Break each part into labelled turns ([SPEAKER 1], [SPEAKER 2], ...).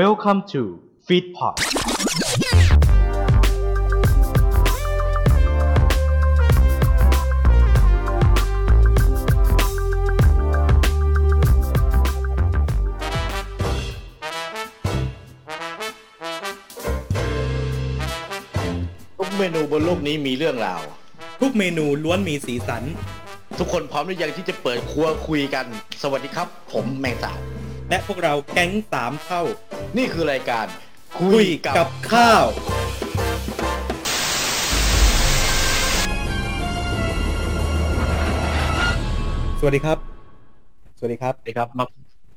[SPEAKER 1] Welcome to Feedpot
[SPEAKER 2] ทุกเมนูบนโลกนี้มีเรื่องราว
[SPEAKER 3] ทุกเมนูล้วนมีสีสัน
[SPEAKER 2] ทุกคนพร้อมหรือยังที่จะเปิดครัวคุยกัน สวัสดีครับ ผมแมงสาบ
[SPEAKER 3] และพวกเราแก๊งสามเท่า
[SPEAKER 2] นี่คือรายการ
[SPEAKER 3] คุยกับข้าว สวัสดีครับ สวัสดีครับ
[SPEAKER 2] สวัสดีครับมา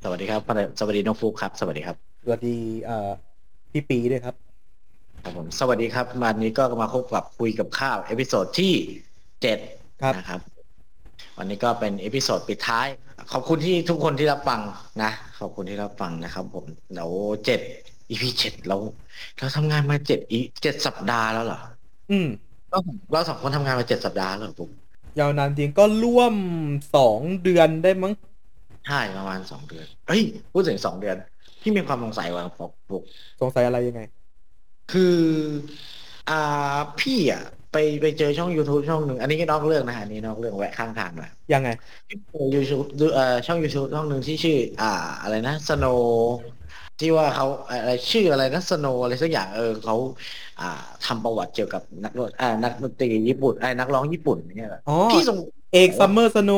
[SPEAKER 2] สวัสดีครับ สวัสดีน้องปุ๊กครับ สวัสดีครับ
[SPEAKER 3] สวัสดีเอ่อพี่ปีด้วยครับ
[SPEAKER 2] ครับผม สวัสดีครับวันนี้ก็มาพบกับคุยกับข้าว episode ที่เจ็ด
[SPEAKER 3] ครับ
[SPEAKER 2] นะครับ วันนี้ก็เป็น episode ปิดท้าย ขอบคุณที่ทุกคนที่รับฟังนะ ขอบคุณที่รับฟังนะครับผมเดี๋ยวเจ็ด EP เจ็ดเราเราทำงานมาเจ็ดอีเจ็ดสัปดาห์แล้วเหรอ
[SPEAKER 3] อืม
[SPEAKER 2] เราเราสองคนทำงานมาเจ็ดสัปดาห์แล้วเหรอปุ๊ก
[SPEAKER 3] ยาวนานจริงก็ร่วมสองเดือนได้มั้ง
[SPEAKER 2] ใช่ประมาณสองเดือนเฮ้ยพูดถึงสองเดือนพี่มีความสงสัยว่าปุ๊กปุ๊ก
[SPEAKER 3] สงสัยอะไรยังไง
[SPEAKER 2] คือ อ่าพี่อะ ไปไปเจอช่อง YouTube ช่องหนึ่งอันนี้ก็นอกเรื่องนะอันนี้นอกเรื่องแวะข้างทางหน่อย
[SPEAKER 3] ยังไง
[SPEAKER 2] ยูทูบเอ่อช่อง YouTube ช่องหนึ่งที่ชื่อ อ่า อะไรนะ Snow ที่ว่าเขาอะไรชื่ออะไรนะ Snow อะไรสักอย่างเออเขาอ่าทำประวัติเกี่ยวกับนักดนอ่านักดนตรีญี่ปุ่นไอ้นักร้องญี่ปุ่นเนี่ย
[SPEAKER 3] อ๋อ
[SPEAKER 2] พี่สง
[SPEAKER 3] เอก Summer Snow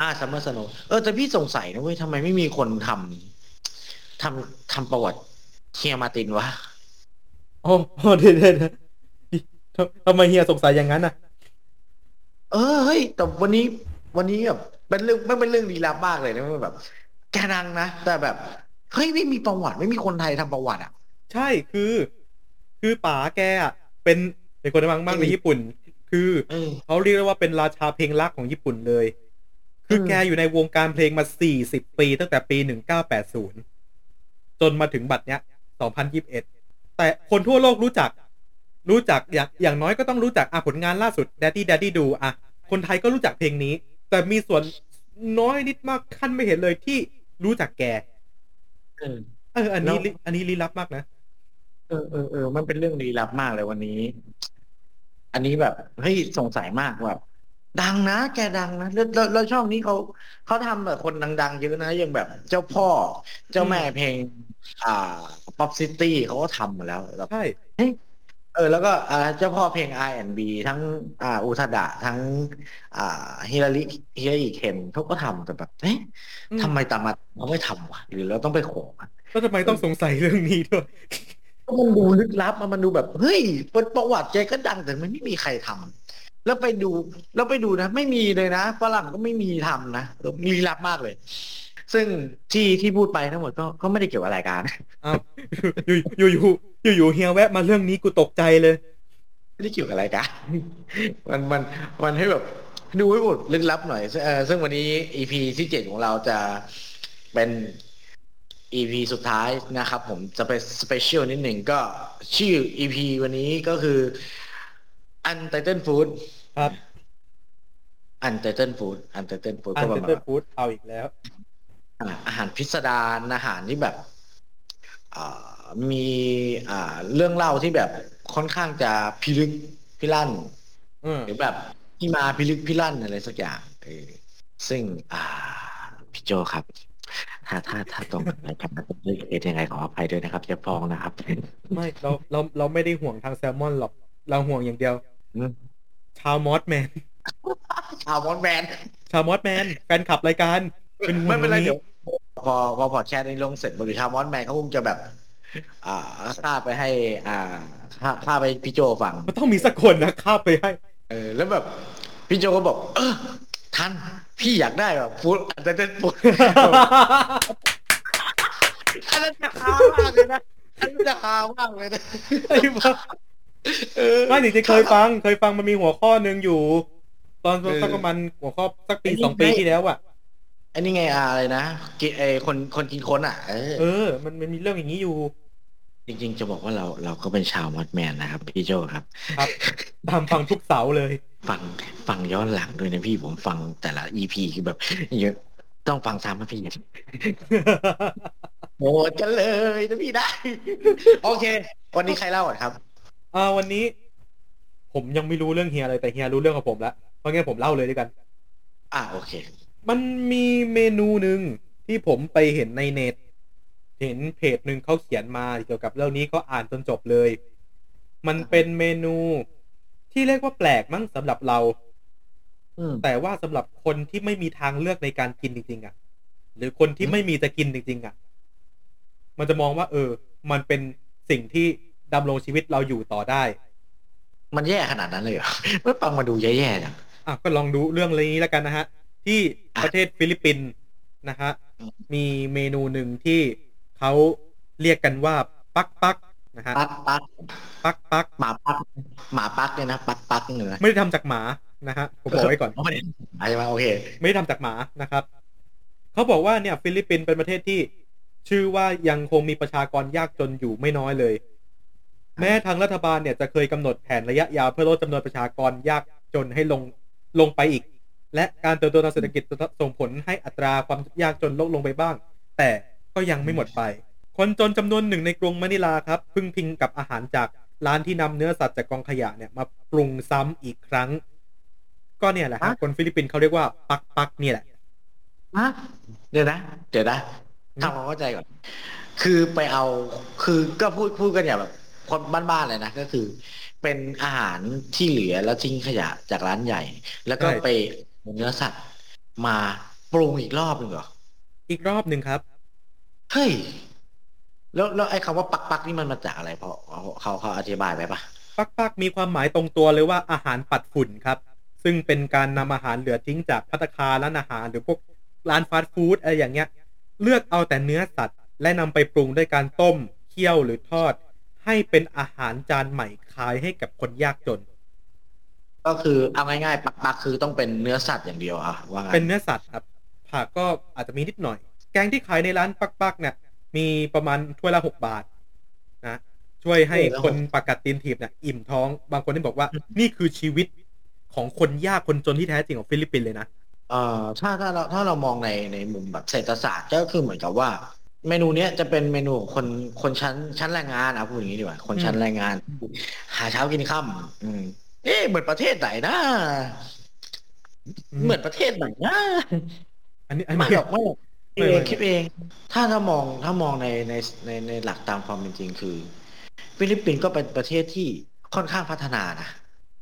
[SPEAKER 3] อ่า
[SPEAKER 2] Summer Snow เออแต่พี่สงสัยนะเว้ยทำไมไม่มีคนทำทำทำประวัติเฮียมาร์ตินวะ
[SPEAKER 3] โอ้โหเดี๋ยวเดี๋ยวเดี๋ยว ทำทำไมเฮียสงสัยอย่างนั้นอะ
[SPEAKER 2] เออเฮ้ยแต่วันนี้วันนี้แบบเป็นเรื่องไม่เป็นเรื่องลี้ลับมากเลยนะมันแบบ แกดังนะแต่แบบเฮ้ยไม่มีประวัติไม่มีคนไทยทำประวัติอะ
[SPEAKER 3] ใช่คือ คือป๋าแกอะเป็นเป็นคนดังมากในญี่ปุ่น คือ
[SPEAKER 2] เออ
[SPEAKER 3] เขาเรียกได้ว่าเป็นราชาเพลงรักของญี่ปุ่นเลย คือ
[SPEAKER 2] เออ
[SPEAKER 3] แกอยู่ในวงการเพลงมาสี่สิบปีตั้งแต่ปี1980จนมาถึงบัดเนี้ย2021แต่คนทั่วโลกรู้จัก รู้จักอย่างอย่างน้อยก็ต้องรู้จักอะผลงานล่าสุด Daddy Daddy ดูอะคนไทยก็รู้จักเพลงนี้ แต่มีส่วนน้อยนิดมากขั้นไม่เห็นเลยที่รู้จักแก
[SPEAKER 2] เออ
[SPEAKER 3] เอออันนี้
[SPEAKER 2] แล้ว
[SPEAKER 3] ลิอันนี้ลี้ลับมากนะ
[SPEAKER 2] เออเออเออมันเป็นเรื่องลี้ลับมากเลยวันนี้ อันนี้แบบเฮ้ยสงสัยมากแบบดังนะแกดังนะแล้วแล้วแล้วช่องนี้เขาเขาทำแบบคนดัง ๆ เยอะนะอย่างแบบ เจ้าพ่อ เจ้าแม่เพลง อ่าป๊อปซิตี้เขาก็ทำมาแล้วแบบ
[SPEAKER 3] ใช่
[SPEAKER 2] เออแล้วก็อ่าเจ้าพ่อเพลง R&B ทั้งอ่าอุทาดะทั้ง อ่าฮิลาริฮิลาริเคนเขาก็ทำแต่แบบเอ๊ะ
[SPEAKER 3] อืม
[SPEAKER 2] ทำไมตามมาเขาไม่ทำวะหรือเราต้องไปขอมัน
[SPEAKER 3] แล้วทำไมต้องสงสัยเรื่องนี้ด้วย
[SPEAKER 2] ก็มันดูลึกลับอะมันดูแบบเฮ้ยเป็นประวัติแกก็ดังแต่มันไม่มีใครทำแล้วไปดูแล้วไปดูนะ ไม่มีเลยนะฝรั่งก็ไม่มีทำนะลี้ลับมากเลย ซึ่งที่ที่พูดไปทั้งหมดก็ก็ไม่ได้เกี่ยวกับรายการ
[SPEAKER 3] อ้าวอยู่อยู่อยู่ อยู่อยู่เฮียแวะมาเรื่องนี้กูตกใจเลย
[SPEAKER 2] ไม่ได้เกี่ยวกับรายการมันมันมันให้แบบดูให้หมดลึกลับหน่อยเออซึ่งวันนี้ EP ที่เจ็ดของเราจะเป็น EP สุดท้ายนะครับ ผมจะเป็นสเปเชียลนิดหนึ่งก็ชื่อ EP วันนี้ก็คือ Untitled Food
[SPEAKER 3] ครับ
[SPEAKER 2] Untitled Food Untitled Food
[SPEAKER 3] อั
[SPEAKER 2] ก็
[SPEAKER 3] น
[SPEAKER 2] ประ
[SPEAKER 3] เด
[SPEAKER 2] มาณ
[SPEAKER 3] อร์ฟู้ดเอาอีกแล้ว
[SPEAKER 2] อ่าอาหารพิสดารอาหารที่แบบอ่า มีอ่าเรื่องเล่าที่แบบค่อนข้างจะพิลึกพิลั่น
[SPEAKER 3] อืม
[SPEAKER 2] หรือแบบที่มาพิลึกพิลั่นอะไรสักอย่างเออซึ่ง อ่าพี่โจครับ ถ้าถ้าถ้าตรงกับรายการผมเลือกเอยังไงขออภัยด้วยนะครับจะฟ้องนะครับ
[SPEAKER 3] ไม่เราเราเราไม่ได้ห่วงทางแซลมอนหรอก เราห่วงอย่างเดียว
[SPEAKER 2] อืม
[SPEAKER 3] ชาวมอสแมน
[SPEAKER 2] ชาวมอนแมน
[SPEAKER 3] ชาวมอสแมนแฟนคลับรายการเป็นห่วง
[SPEAKER 2] ไม่เป็นไร
[SPEAKER 3] ตรงนี้
[SPEAKER 2] เดี๋ยวพอพอพอแชร์ในลงเสร็จบริชาวมอนแมนเขาคงจะแบบ อ่าค่าไปให้ อ่าค่าค่าไปพี่โจฟัง
[SPEAKER 3] มันต้องมีสักคนนะข้าบไปให้
[SPEAKER 2] เออ แล้วแบบพี่โจก็บอก เออท่านพี่อยากได้แบบฟูดอันเต้นฟูดอันนั้นจะฮามากเลยนะอันนั้นจะฮามากเลยนะ
[SPEAKER 3] ไอ้บ้า
[SPEAKER 2] เออ
[SPEAKER 3] ไม่จริงๆเคยฟัง เคยฟังมันมีหัวข้อหนึ่งอยู่ ตอน
[SPEAKER 2] เออ
[SPEAKER 3] สักประมาณหัวข้อสักปี
[SPEAKER 2] ไอ้นี่
[SPEAKER 3] สองปี
[SPEAKER 2] ไม่
[SPEAKER 3] ที่แล้วอะ
[SPEAKER 2] อันนี้ไงอะอะไรนะกินไอคนคนกินคนอะเออ
[SPEAKER 3] เออ มันมันมีเรื่องอย่างนี้อยู่
[SPEAKER 2] จริงๆ จะบอกว่าเราเราก็เป็นชาวมอดแมนนะครับ พี่โจครับ
[SPEAKER 3] ครับ ตามฟังทุกเสาเลย
[SPEAKER 2] ฟังฟังย้อนหลังด้วยนะพี่ผมฟังแต่ละอีพีคือแบบเยอะต้องฟังซ้ำนะพี่โหดกันเลยนะพี่ได้ โอเค วันนี้ใครเล่าก่อนครับ
[SPEAKER 3] อ่าวันนี้ ผมยังไม่รู้เรื่องเฮียเลยแต่เฮียรู้เรื่องของผมแล้วเพราะงั้นผมเล่าเลยด้วยกัน
[SPEAKER 2] อะโอเค
[SPEAKER 3] มันมีเมนูหนึ่งที่ผมไปเห็นในเน็ต เห็นเพจหนึ่งเขาเขียนมาเกี่ยวกับเรื่องนี้ก็อ่านจนจบเลย มันเป็นเมนูที่เรียกว่าแปลกมั้งสำหรับเรา
[SPEAKER 2] อืม
[SPEAKER 3] แต่ว่าสำหรับคนที่ไม่มีทางเลือกในการกินจริงๆอะ หรือคนที่ไม่มีจะกินจริง ๆอะ มันจะมองว่า เออ มันเป็นสิ่งที่ดำรงชีวิตเราอยู่ต่อได้
[SPEAKER 2] มันแย่ขนาดนั้นเลยเหรอไม่ฟังมาดูแย่ๆจัง
[SPEAKER 3] อะก็ลองดูเรื่องนี้แล้วกันนะฮะ ที่ประเทศฟิลิปปินส์นะฮะ
[SPEAKER 2] อืม
[SPEAKER 3] มีเมนูหนึ่งที่ เขาเรียกกันว่าปักปักนะฮะ
[SPEAKER 2] ปักปัก
[SPEAKER 3] ปักปัก
[SPEAKER 2] หมาปักหมาปักเนี่ยนะปักปักเนี่ยนะ
[SPEAKER 3] ไม่ได้ทำจากหมานะฮะผมบอกไว้ก่อน
[SPEAKER 2] ไม่ได้ใช่ไหมโอเค
[SPEAKER 3] ไม่ได้ทำจากหมานะครับเขาบอกว่าเนี่ยฟิลิปปินส์เป็นประเทศที่ ชื่อว่ายังคงมีประชากรยากจนอยู่ไม่น้อยเลย แม้ทางรัฐบาลเนี่ยจะเคยกำหนดแผนระยะยาวเพื่อลดจำนวนประชากรยากจนให้ลงลงไปอีก และการเติบโตทางเศรษฐกิจจะส่งผลให้อัตราความยากจนลดลงไปบ้าง แต่ ก็ยังไม่หมดไป คนจนจำนวนหนึ่งในกรุงมะนิลาครับพึ่งพิงกับอาหารจากร้านที่นำเนื้อสัตว์จากกองขยะเนี่ยมาปรุงซ้ำอีกครั้ง ก็เนี่ยแหละฮะ
[SPEAKER 2] ฮะ
[SPEAKER 3] คนฟิลิปปินส์เขาเรียกว่าปักปักเนี่ยแหละ
[SPEAKER 2] ฮะเดี๋ยวนะ เดี๋ยวนะ
[SPEAKER 3] อืม
[SPEAKER 2] ทำความเข้าใจก่อน คือไปเอา คือก็พูดพูดกันอย่างแบบคนบ้านๆเลยนะก็คือ เป็นอาหารที่เหลือแล้วทิ้งขยะจากร้านใหญ่ แล้วก็ไปเอาเนื้อสัตว์มาปรุงอีกรอบหนึ่งเหรอ
[SPEAKER 3] อีกรอบหนึ่งครับ
[SPEAKER 2] เฮ้ย แล้วแล้วไอ้คำว่าปักปักนี่มันมาจากอะไรพอเขาเขาเขาอธิบายไปปะ
[SPEAKER 3] ปักปักมีความหมายตรงตัวเลยว่าอาหารปัดฝุ่นครับ ซึ่งเป็นการนำอาหารเหลือทิ้งจากพัตตาคารร้านอาหารหรือพวกร้านฟาสต์ฟู้ดอะไรอย่างเงี้ย เลือกเอาแต่เนื้อสัตว์ และนำไปปรุงด้วยการต้มเคี่ยวหรือทอด ให้เป็นอาหารจานใหม่ขายให้กับคนยากจน
[SPEAKER 2] ก็คือเอาง่ายๆปักปักคือต้องเป็นเนื้อสัตว์อย่างเดียวอะว่างั้น
[SPEAKER 3] เป็นเนื้อสัตว์ครับผักก็อาจจะมีนิดหน่อย แกงที่ขายในร้านปักปักเนี่ยมีประมาณถ้วยละหกบาทนะช่วยให้คนปากกัดตีนถีบเนี่ยอิ่มท้อง บางคนที่บอกว่า นี่คือชีวิตของคนยากคนจนที่แท้จริงของฟิลิปปินส์เลยนะ
[SPEAKER 2] เอ่อถ้าถ้าเราถ้าเรามองในในมุมแบบเศรษฐศาสตร์ก็คือเหมือนกับว่า เมนูเนี้ยจะเป็นเมนูของคนคนชั้นชั้นแรงงานอะพูดอย่างนี้ดีกว่าคนชั้น
[SPEAKER 3] อืม
[SPEAKER 2] แรงงาน หาเช้ากินค่ำอืมเอ๊ะเหมือนประเทศไหนนะเหมือนประเทศไหนนะ
[SPEAKER 3] อันนี้อัน
[SPEAKER 2] ไม่
[SPEAKER 3] นี้
[SPEAKER 2] หรอกไม่หรอก
[SPEAKER 3] ไม่
[SPEAKER 2] คิดเอง
[SPEAKER 3] ไม่
[SPEAKER 2] คิดเอง ถ้าถ้ามองถ้ามองในในในในหลักตามความเป็นจริงคือฟิลิปปินส์ก็เป็นประเทศที่ค่อนข้างพัฒนานะ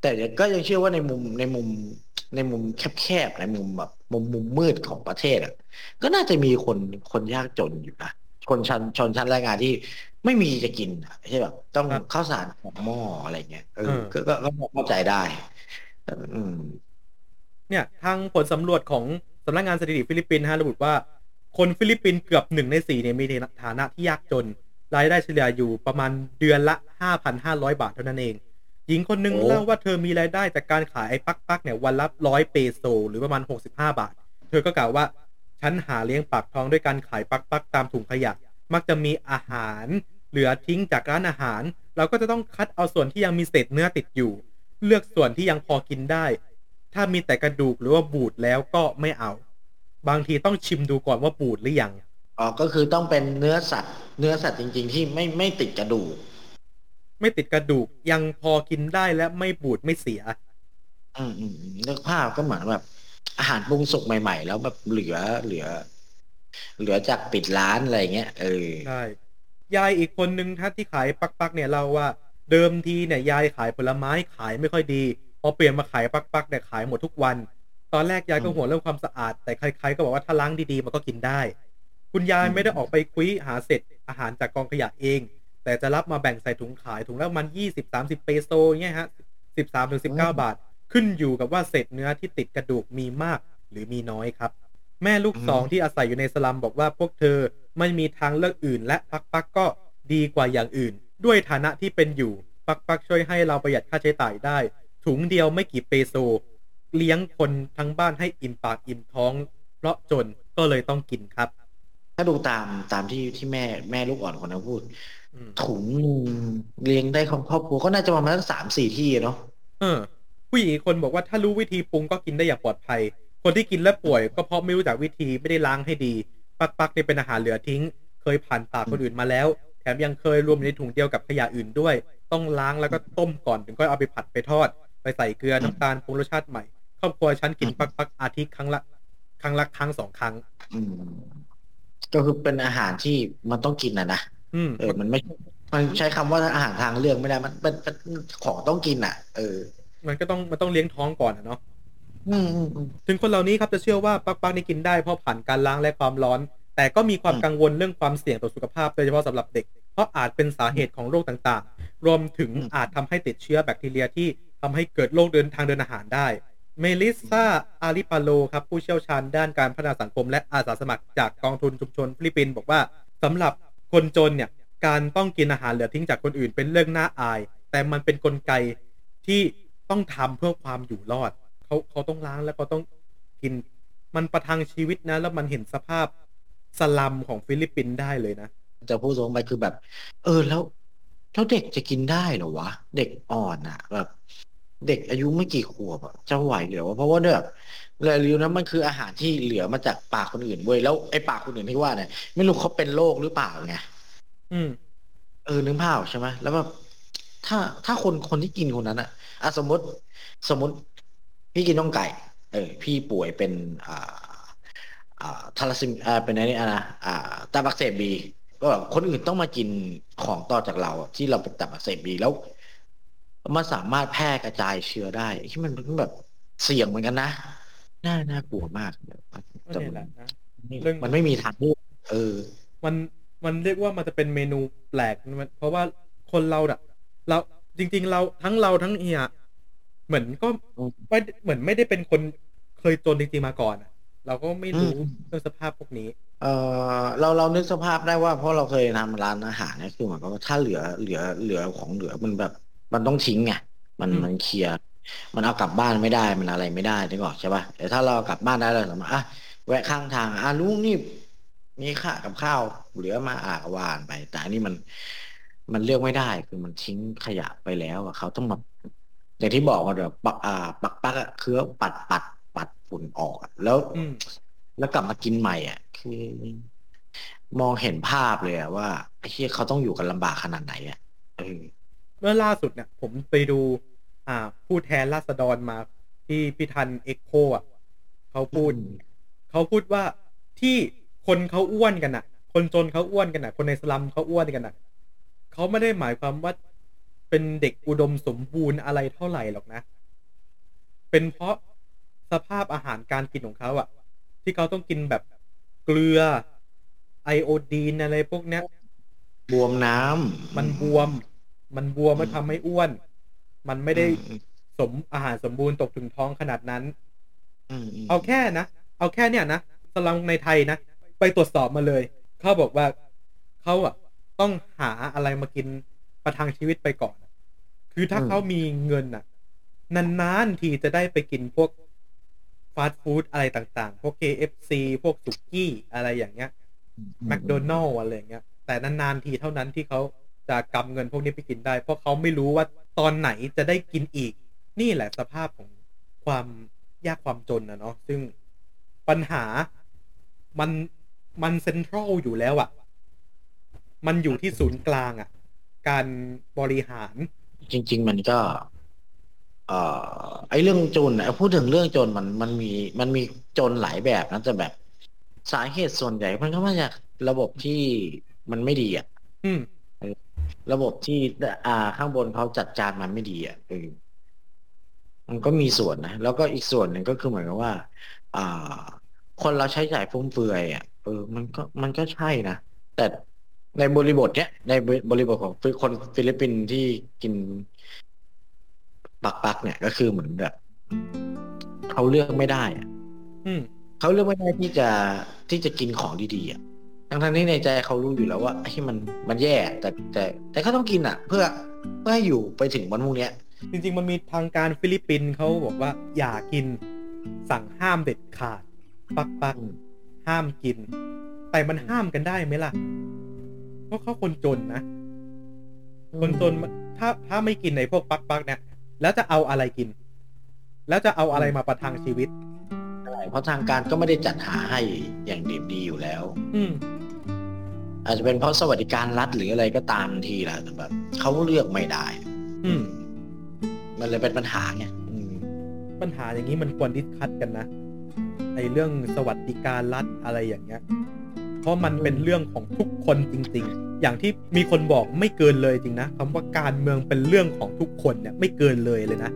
[SPEAKER 2] แต่เดี๋ยวก็ยังเชื่อว่าในมุมในมุมในมุมแคบๆในมุมแบบมุมมุมมืดของประเทศอะ ก็น่าจะมีคนคนยากจนอยู่นะคนชั้นชนชั้นแรงงานที่ไม่มีจะกินอะใช่แบบต้อง
[SPEAKER 3] ครับ
[SPEAKER 2] ข้าวสารกรอกหม้ออะไรเงี้ยเออ
[SPEAKER 3] เออ
[SPEAKER 2] ก็ก็ก็เข้าใจได้แต่อืม
[SPEAKER 3] เนี่ย ทางผลสำรวจของสำนักงานสถิติฟิลิปปินส์ฮะระบุว่า คนฟิลิปปินส์เกือบหนึ่งในสี่เนี่ยมีฐานะที่ยากจน รายได้เฉลี่ยอยู่ประมาณเดือนละ 5,500 บาทเท่านั้นเอง หญิงคนหนึ่ง
[SPEAKER 2] โอ้
[SPEAKER 3] เล่าว่าเธอมีรายได้จากการขายไอ้ pagpag เนี่ยวันละร้อยเปโซหรือประมาณ 65 บาท เธอก็กล่าวว่า ฉันหาเลี้ยงปากท้องด้วยการขายปักปักตามถุงขยะ มักจะมีอาหารเหลือทิ้งจากร้านอาหาร เราก็จะต้องคัดเอาส่วนที่ยังมีเศษเนื้อติดอยู่ เลือกส่วนที่ยังพอกินได้ ถ้ามีแต่กระดูกหรือว่าบูดแล้วก็ไม่เอา บางทีต้องชิมดูก่อนว่าบูดหรือยัง
[SPEAKER 2] อ๋อก็คือต้องเป็นเนื้อสัตว์ เนื้อสัตว์จริง ๆ ที่ไม่ไม่ติดกระดูก
[SPEAKER 3] ไม่ติดกระดูกยังพอกินได้และไม่บูดไม่เสีย
[SPEAKER 2] อืมอืมอืมนึกภาพก็เหมือนแบบ อาหารปรุงสุกใหม่ ๆ แล้วแบบเหลือเหลือ เหลือจากปิดร้านอะไรเงี้ยเออ
[SPEAKER 3] ใช่ยายอีกคนนึงถ้าที่ขายปักปักเนี่ยเล่าว่า เดิมทีเนี่ยยายขายผลไม้ขายไม่ค่อยดีพอเปลี่ยนมาขายปักปักเนี่ยขายหมดทุกวัน ตอนแรกยายก็
[SPEAKER 2] อืม
[SPEAKER 3] ห่วงเรื่องความสะอาด แต่ใครๆก็บอกว่าถ้าล้างดีๆ มันก็กินได้ คุณยาย
[SPEAKER 2] อืม
[SPEAKER 3] ไม่ได้ออกไปคุยหาเศษอาหารจากกองขยะเอง แต่จะรับมาแบ่งใส่ถุงขายถุงละประมันยี่สิบสามสิบเปโซเงี้ยฮะสิบสามถึงสิบเก้าบาท ขึ้นอยู่กับว่าเศษเนื้อที่ติดกระดูกมีมากหรือมีน้อยครับ แม่ลูก
[SPEAKER 2] อืม
[SPEAKER 3] สองที่อาศัยอยู่ในสลัมบอกว่าพวกเธอไม่มีทางเลือกอื่น และปักปักก็ดีกว่าอย่างอื่น ด้วยฐานะที่เป็นอยู่ ปักปักช่วยให้เราประหยัดค่าใช้จ่ายได้ ถุงเดียวไม่กี่เปโซ เลี้ยงคนทั้งบ้านให้อิ่มปากอิ่มท้อง เพราะจนก็เลยต้องกินครับ
[SPEAKER 2] ถ้าดูตามตามที่ที่แม่แม่ลูกอ่อนคนนั้นพูด
[SPEAKER 3] อืม
[SPEAKER 2] ถุงหนึ่งเลี้ยงได้ของครอบครัวก็น่าจะประมาณสักสามสี่ที่เนาะ
[SPEAKER 3] เออ ผู้หญิงอีกคนบอกว่าถ้ารู้วิธีปรุงก็กินได้อย่างปลอดภัย คนที่กินแล้วป่วย ก็เพราะไม่รู้จักวิธีไม่ได้ล้างให้ดี ปักปักเนี่ยเป็นอาหารเหลือทิ้ง เคยผ่านปากคนอื่นมาแล้ว แถมยังเคยรวมอยู่ในถุงเดียวกับขยะอื่นด้วย ต้องล้างแล้วก็ต้มก่อนถึงค่อยเอาไปผัดไปทอด ไปใส่เกลือน้ำตาลปรุงรสชาติใหม่ ครอบครัวฉันกินปักปักอาทิตย์ครั้งละครั้งละครั้งสองครั้ง
[SPEAKER 2] อืม ก็คือเป็นอาหารที่มันต้องกินนะนะ
[SPEAKER 3] อืม
[SPEAKER 2] เออมันไม่ มันใช้คำว่าอาหารทางเลือกไม่ได้มันเป็นเป็นของต้องกินอะ เออ
[SPEAKER 3] มันก็ต้องมันต้องเลี้ยงท้องก่อนอะเนาะ
[SPEAKER 2] อืมอืมอืม
[SPEAKER 3] ถึงคนเหล่านี้ครับจะเชื่อว่าปักปักนี่กินได้เพราะผ่านการล้างและความร้อน แต่ก็มีความ
[SPEAKER 2] อืม
[SPEAKER 3] กังวลเรื่องความเสี่ยงต่อสุขภาพโดยเฉพาะสำหรับเด็ก เพราะอาจเป็นสาเหตุของโรคต่างๆ รวมถึง
[SPEAKER 2] อืม
[SPEAKER 3] อาจทำให้ติดเชื้อแบคทีเรียที่ทำให้เกิดโรคเดินทางเดินอาหารได้ เมลิซาอาริปาโลครับ ผู้เชี่ยวชาญด้านการพัฒนาสังคม และอาสาสมัครจากกองทุนชุมชนฟิลิปปินส์บอกว่าสำหรับคนจนเนี่ย การต้องกินอาหารเหลือทิ้งจากคนอื่นเป็นเรื่องน่าอาย แต่มันเป็นกลไกที่ต้องทำเพื่อความอยู่รอด เขาเขาต้องล้างแล้วเขาต้องกิน มันประทังชีวิตนะ แล้วมันเห็นสภาพสลัมของฟิลิปปินส์ได้เลยนะ
[SPEAKER 2] จะพูดตรงไปคือแบบ เออแล้วแล้วเด็กจะกินได้เหรอวะ เด็กอ่อนอะแบบ เด็กอายุไม่กี่ขวบอะจะไหวเหรอวะเพราะว่าเนี่ยแบบเลยรู้นะมันคืออาหารที่เหลือมาจากปากคนอื่นเว้ยแล้วไอ้ปากคนอื่นที่ว่าเนี่ยไม่รู้เขาเป็นโรคหรือเปล่าไง
[SPEAKER 3] อืม
[SPEAKER 2] เออนึกภาพออกใช่ไหมแล้วแบบถ้าถ้าคนคนที่กินคนนั้นอะอะสมมติสมมติพี่กินน่องไก่ เออ พี่ป่วยเป็น อ่า อ่าทาลัสซีมอ่าเป็นอะไรนี่อะนะอ่าตับอักเสบบีก็แบบคนอื่นต้องมากินของต่อจากเราอะที่เราเป็นตับอักเสบบีแล้ว มันสามารถแพร่กระจายเชื้อได้ที่มันเป็นแบบเสี่ยงเหมือนกันนะน่าน่ากลัวมาก
[SPEAKER 3] ก็
[SPEAKER 2] แต่
[SPEAKER 3] เนี่ย
[SPEAKER 2] มัน
[SPEAKER 3] แหละนะ
[SPEAKER 2] ไม่
[SPEAKER 3] เรื่อง
[SPEAKER 2] มันไม่มีทางเลือกเออ
[SPEAKER 3] มันมันเรียกว่ามันจะเป็นเมนูแปลกมันเพราะว่าคนเราอะเราจริง ๆ เราทั้งเราทั้งเฮียเหมือนก็
[SPEAKER 2] อืม
[SPEAKER 3] ไม่เหมือนไม่ได้เป็นคนเคยจนจริงๆมาก่อนอะเราก็ไม่รู้
[SPEAKER 2] อืม
[SPEAKER 3] เรื่องสภาพพวกนี้
[SPEAKER 2] เออเราเรานึกสภาพได้ว่าเพราะเราเคยทำร้านอาหารเนี่ยคือเหมือนกับว่าถ้าเหลือเหลือเหลือของเหลือมันแบบ มันต้องทิ้งไงมัน
[SPEAKER 3] อืม
[SPEAKER 2] มันเคลียร์มันเอากลับบ้านไม่ได้มันอะไรไม่ได้นึกออกใช่ป่ะแต่ถ้าเราเอากลับบ้านได้เราสามารถอะแวะข้างทางอะลุงนี่มีข้าวกับข้าวเหลือมาอะวานไป แต่อันนี้มันมันเลือกไม่ได้คือมันทิ้งขยะไปแล้วอะเขาต้องมาอย่างที่บอกว่าแบบปักอ่าปักปักอะคือปัดปัดปัดฝุ่นออกอะแล้ว
[SPEAKER 3] อืม
[SPEAKER 2] แล้วกลับมากินใหม่อะคือ มองเห็นภาพเลยอะว่าไอ้ที่เขาต้องอยู่กันลำบากขนาดไหนอะเออ
[SPEAKER 3] เมื่อล่าสุดเนี่ย ผมไปดู อ่า ผู้แทนราษฎรมาที่พิธันเอ็กโคอะเขาพูดเขาพูดว่าที่คนเขาอ้วนกันอะ คนจนเขาอ้วนกันอะ คนในสลัมเขาอ้วนกันอะเขาไม่ได้หมายความว่าเป็นเด็กอุดมสมบูรณ์อะไรเท่าไหร่หรอกนะ เป็นเพราะสภาพอาหารการกินของเขาอะที่เขาต้องกินแบบเกลือไอโอดีนอะไรพวกเนี้ย
[SPEAKER 2] บวมน้ำ
[SPEAKER 3] มันบวม มันบวมมันทำให้อ้วน มันไม่ได้
[SPEAKER 2] อืม
[SPEAKER 3] สมอาหารสมบูรณ์ตกถึงท้องขนาดนั้น
[SPEAKER 2] อืมอืม
[SPEAKER 3] เอาแค่นะเอาแค่เนี่ยนะสลัมในไทยนะไปตรวจสอบมาเลย เขาบอกว่าเขาอะ ต้องหาอะไรมากินประทังชีวิตไปก่อน คือถ้าเขามีเงินอะ นานๆทีจะได้ไปกินพวกฟาสต์ฟู้ดอะไรต่างๆ พวก KFC พวกสุกี้อะไรอย่างเงี้ยแมคโดนัลล์อะไรอย่างเงี้ย แต่นานๆทีเท่านั้นที่เขา จะกำเงินพวกนี้ไปกินได้ เพราะเขาไม่รู้ว่าตอนไหนจะได้กินอีก นี่แหละสภาพของความยากความจนนะเนาะซึ่งปัญหามันมันเซ็นทรัลอยู่แล้วอะ่ะ มันอยู่ที่ศูนย์กลางอะ่ะ การบริหาร
[SPEAKER 2] จริง ๆ มันก็ เอ่อ ไอ้เรื่องจนอะพูดถึงเรื่องจนมันมันมีมันมีจนหลายแบบนะแต่แบบ สาเหตุส่วนใหญ่ มันก็มาจากระบบที่มันไม่ดีอะ
[SPEAKER 3] อืม
[SPEAKER 2] ระบบที่อ่าข้างบนเขาจัดการมันไม่ดีอะเออมันก็มีส่วนนะ แล้วก็อีกส่วนหนึ่งก็คือเหมือนกับว่า อ่า คนเราใช้จ่ายฟุ่มเฟือยอะเออ มันก็มันก็ใช่นะแต่ในบริบทเนี้ยในบริบทของคนฟิลิปปินส์ที่กินปักปักๆเนี่ยก็คือเหมือนแบบเขาเลือกไม่ได้อะ
[SPEAKER 3] อืม
[SPEAKER 2] เขาเลือกไม่ได้ที่จะที่จะกินของดีๆอะ ทั้งทที่ในใจเขารู้อยู่แล้วว่าไอ้ที่มันมันแย่ แต่แต่แต่ก็ต้องกินอะ เพื่อเพื่อให้อยู่ไปถึงวันพรุ่งเนี้ย
[SPEAKER 3] จริง ๆ มันมีทางการฟิลิปปินส์เขาบอกว่า อย่ากิน สั่งห้ามเด็ดขาด ปักปัก
[SPEAKER 2] อืม
[SPEAKER 3] ห้ามกิน แต่มันห้ามกันได้ไหมล่ะ เพราะเขาคนจนนะ คนจนมันถ้าถ้าไม่กินในพวกปักปักเนี่ยแล้วจะเอาอะไรกิน แล้วจะเอาอะไรมาประทังชีวิต
[SPEAKER 2] ใช่เพราะทางการก็ไม่ได้จัดหาให้อย่างดีดีอยู่แล้ว
[SPEAKER 3] อืม
[SPEAKER 2] อาจจะเป็นเพราะสวัสดิการรัฐหรืออะไรก็ตามทีแหละแต่แบบเขาเลือกไม่ได้
[SPEAKER 3] อืม
[SPEAKER 2] มันเลยเป็นปัญหาไงอืม
[SPEAKER 3] ปัญหาอย่างนี้มันควร discuss กันนะไอเรื่องสวัสดิการรัฐอะไรอย่างเงี้ย เพราะมันเป็นเรื่องของทุกคนจริง ๆ อย่างที่มีคนบอกไม่เกินเลยจริงนะคำว่าการเมืองเป็นเรื่องของทุกคนเนี่ย ไม่เกินเลยเลยนะ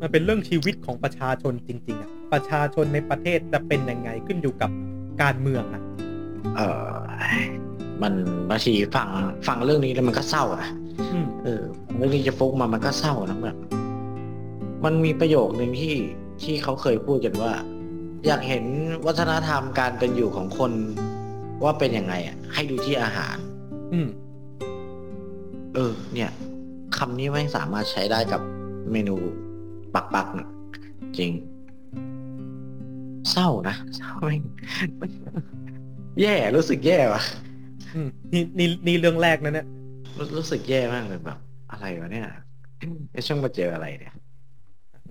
[SPEAKER 3] มันเป็นเรื่องชีวิตของประชาชนจริง ๆอะประชาชนในประเทศจะเป็นยังไงขึ้นอยู่กับการเมืองอะ
[SPEAKER 2] เออ มันบางทีฟังฟังเรื่องนี้แล้วมันก็เศร้านะ
[SPEAKER 3] อืม
[SPEAKER 2] เออเรื่องนี้จะฟุกมามันก็เศร้านะแบบมันมีประโยคหนึ่งที่ที่เขาเคยพูดกันว่า อยากเห็นวัฒนธรรมการเป็นอยู่ของคนว่าเป็นยังไงอะ ให้ดูที่อาหาร
[SPEAKER 3] อืม
[SPEAKER 2] เออ เนี่ยคำนี้ไม่งสามารถใช้ได้กับเมนูปักปักๆนะจริง เศร้านะเศร้าแม่งแย่รู้สึกแย่ว่ะ
[SPEAKER 3] อืม นี่นี่นี่เรื่องแรกนะเนี่ย
[SPEAKER 2] รู้รู้สึกแย่มากเลยแบบ อะไรวะเนี่ยไอ้ช่างมาเจออะไรเนี่ย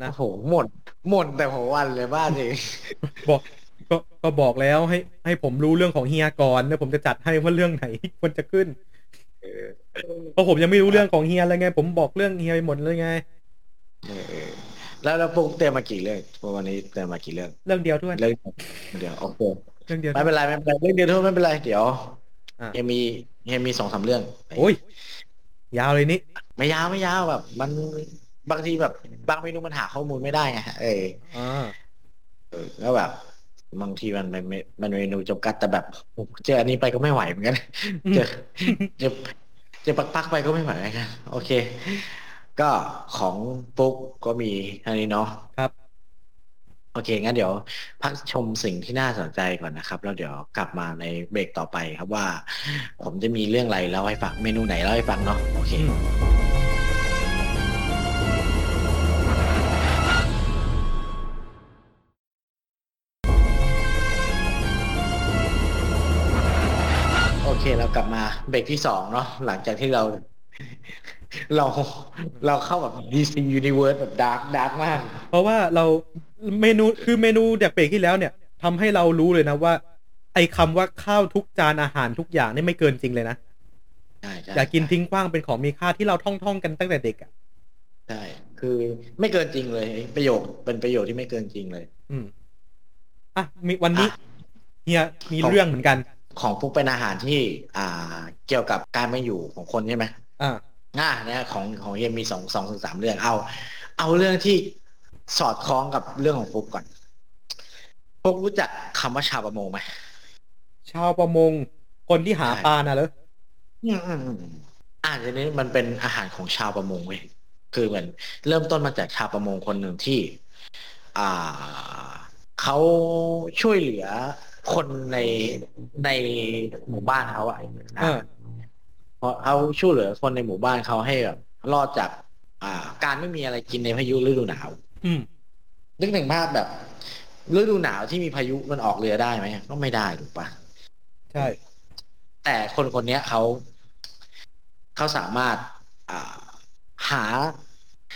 [SPEAKER 3] นะ
[SPEAKER 2] โอ้โหหมด หมดแต่หัววันเลยบ้านเอง
[SPEAKER 3] บอกก็ก็บอกแล้วให้ ให้ผมรู้เรื่องของเฮียก่อนแล้วผมจะจัดให้ว่าเรื่องไหนควรจะขึ้น
[SPEAKER 2] เออ
[SPEAKER 3] เพราะผมยังไม่รู้เรื่องของเฮียเลยไง ผมบอกเรื่องเฮียไปหมดเลยไง
[SPEAKER 2] เออเออแล้วแล้วปุ๊กเตรียมมากี่เรื่องวันนี้เตรียมมากี่เรื่อง
[SPEAKER 3] เรื่องเดียวด้วย
[SPEAKER 2] เรื่องเดียวโอเค
[SPEAKER 3] เรื่องเดียว
[SPEAKER 2] ไม่เป็นไรไม่เป็นไรเรื่องเดียวเท่านั้นไม่เป็นไรเดี๋ยว
[SPEAKER 3] อะ
[SPEAKER 2] ยังมียังมีสองสามเรื่อง
[SPEAKER 3] โอ้ย ยาวเลยนี่
[SPEAKER 2] ไม่ยาวไม่ยาวแบบ มันบางทีแบบ บางเมนูมันหาข้อมูลไม่ได้ไงเออ
[SPEAKER 3] อ่า
[SPEAKER 2] เออแล้วแบบบางทีมันเป็นมันเมนูจำกัดแต่แบบโอ้เจออันนี้ไปก็ไม่ไหวเหมือนกันเจอเจอเจอปักปักๆไปก็ไม่ไหวเหมือนกันโอเค ก็ของปุ๊กก็มีอันนี้เนาะ
[SPEAKER 3] ครับ
[SPEAKER 2] โอเค งั้นเดี๋ยวพักชมสิ่งที่น่าสนใจก่อนนะครับ แล้วเดี๋ยวกลับมาในเบรกต่อไปครับว่า ผมจะมีเรื่องอะไรเล่าให้ฟังเมนูไหนเล่าให้ฟังเนาะโอเค
[SPEAKER 3] อืม
[SPEAKER 2] โอเคเรากลับมาเบรกที่สองเนาะหลังจากที่เราเราเราเข้าแบบ DC Universe แบบ dark dark มาก
[SPEAKER 3] เพราะว่าเรา เมนูคือเมนูเด็กเบรกที่แล้วเนี่ยทำให้เรารู้เลยนะว่า ไอ้คำว่าข้าวทุกจานอาหารทุกอย่างนี่ไม่เกินจริงเลยนะ
[SPEAKER 2] ใช่ใช่
[SPEAKER 3] อย่ากินทิ้งขว้างเป็นของมีค่าที่เราท่องๆกันตั้งแต่เด็กอะ
[SPEAKER 2] ใช่คือไม่เกินจริงเลย ประโยคเป็นประโยคที่ไม่เกินจริงเลย
[SPEAKER 3] อืมอะมีวันนี้
[SPEAKER 2] อะ
[SPEAKER 3] เฮียมีเรื่องเหมือนกัน
[SPEAKER 2] ของปุ๊กเป็นอาหารที่ อ่า เกี่ยวกับการไม่อยู่ของคนใช่ไหม
[SPEAKER 3] อ่า
[SPEAKER 2] อ่าเนี่ยของของเฮียมีสองสองถึงสามเรื่องเอา เอาเรื่องที่ สอดคล้องกับเรื่องของปุ๊กก่อนปุ๊กรู้จักคำว่าชาวประมงไหม
[SPEAKER 3] ชาวประมง คนที่หา
[SPEAKER 2] ใช่
[SPEAKER 3] ปลาน่ะเหรอ
[SPEAKER 2] อืมอืมอืมอ่าทีนี้มันเป็นอาหารของชาวประมงเว้ยคือเหมือนเริ่มต้นมาจากชาวประมงคนหนึ่งที่ อ่าเขาช่วยเหลือคนในในหมู่บ้านเขาอะ
[SPEAKER 3] เออ
[SPEAKER 2] เพราะเขาช่วยเหลือคนในหมู่บ้านเขาให้แบบรอดจาก อ่า การไม่มีอะไรกินในพายุฤดูหนาว
[SPEAKER 3] อืม
[SPEAKER 2] นึกถึงภาพแบบฤดูหนาวที่มีพายุมันออกเรือได้ไหมก็ไม่ได้ถูกปะ
[SPEAKER 3] ใช่
[SPEAKER 2] แต่คนคนเนี้ยเขาเขาสามารถอ่าหา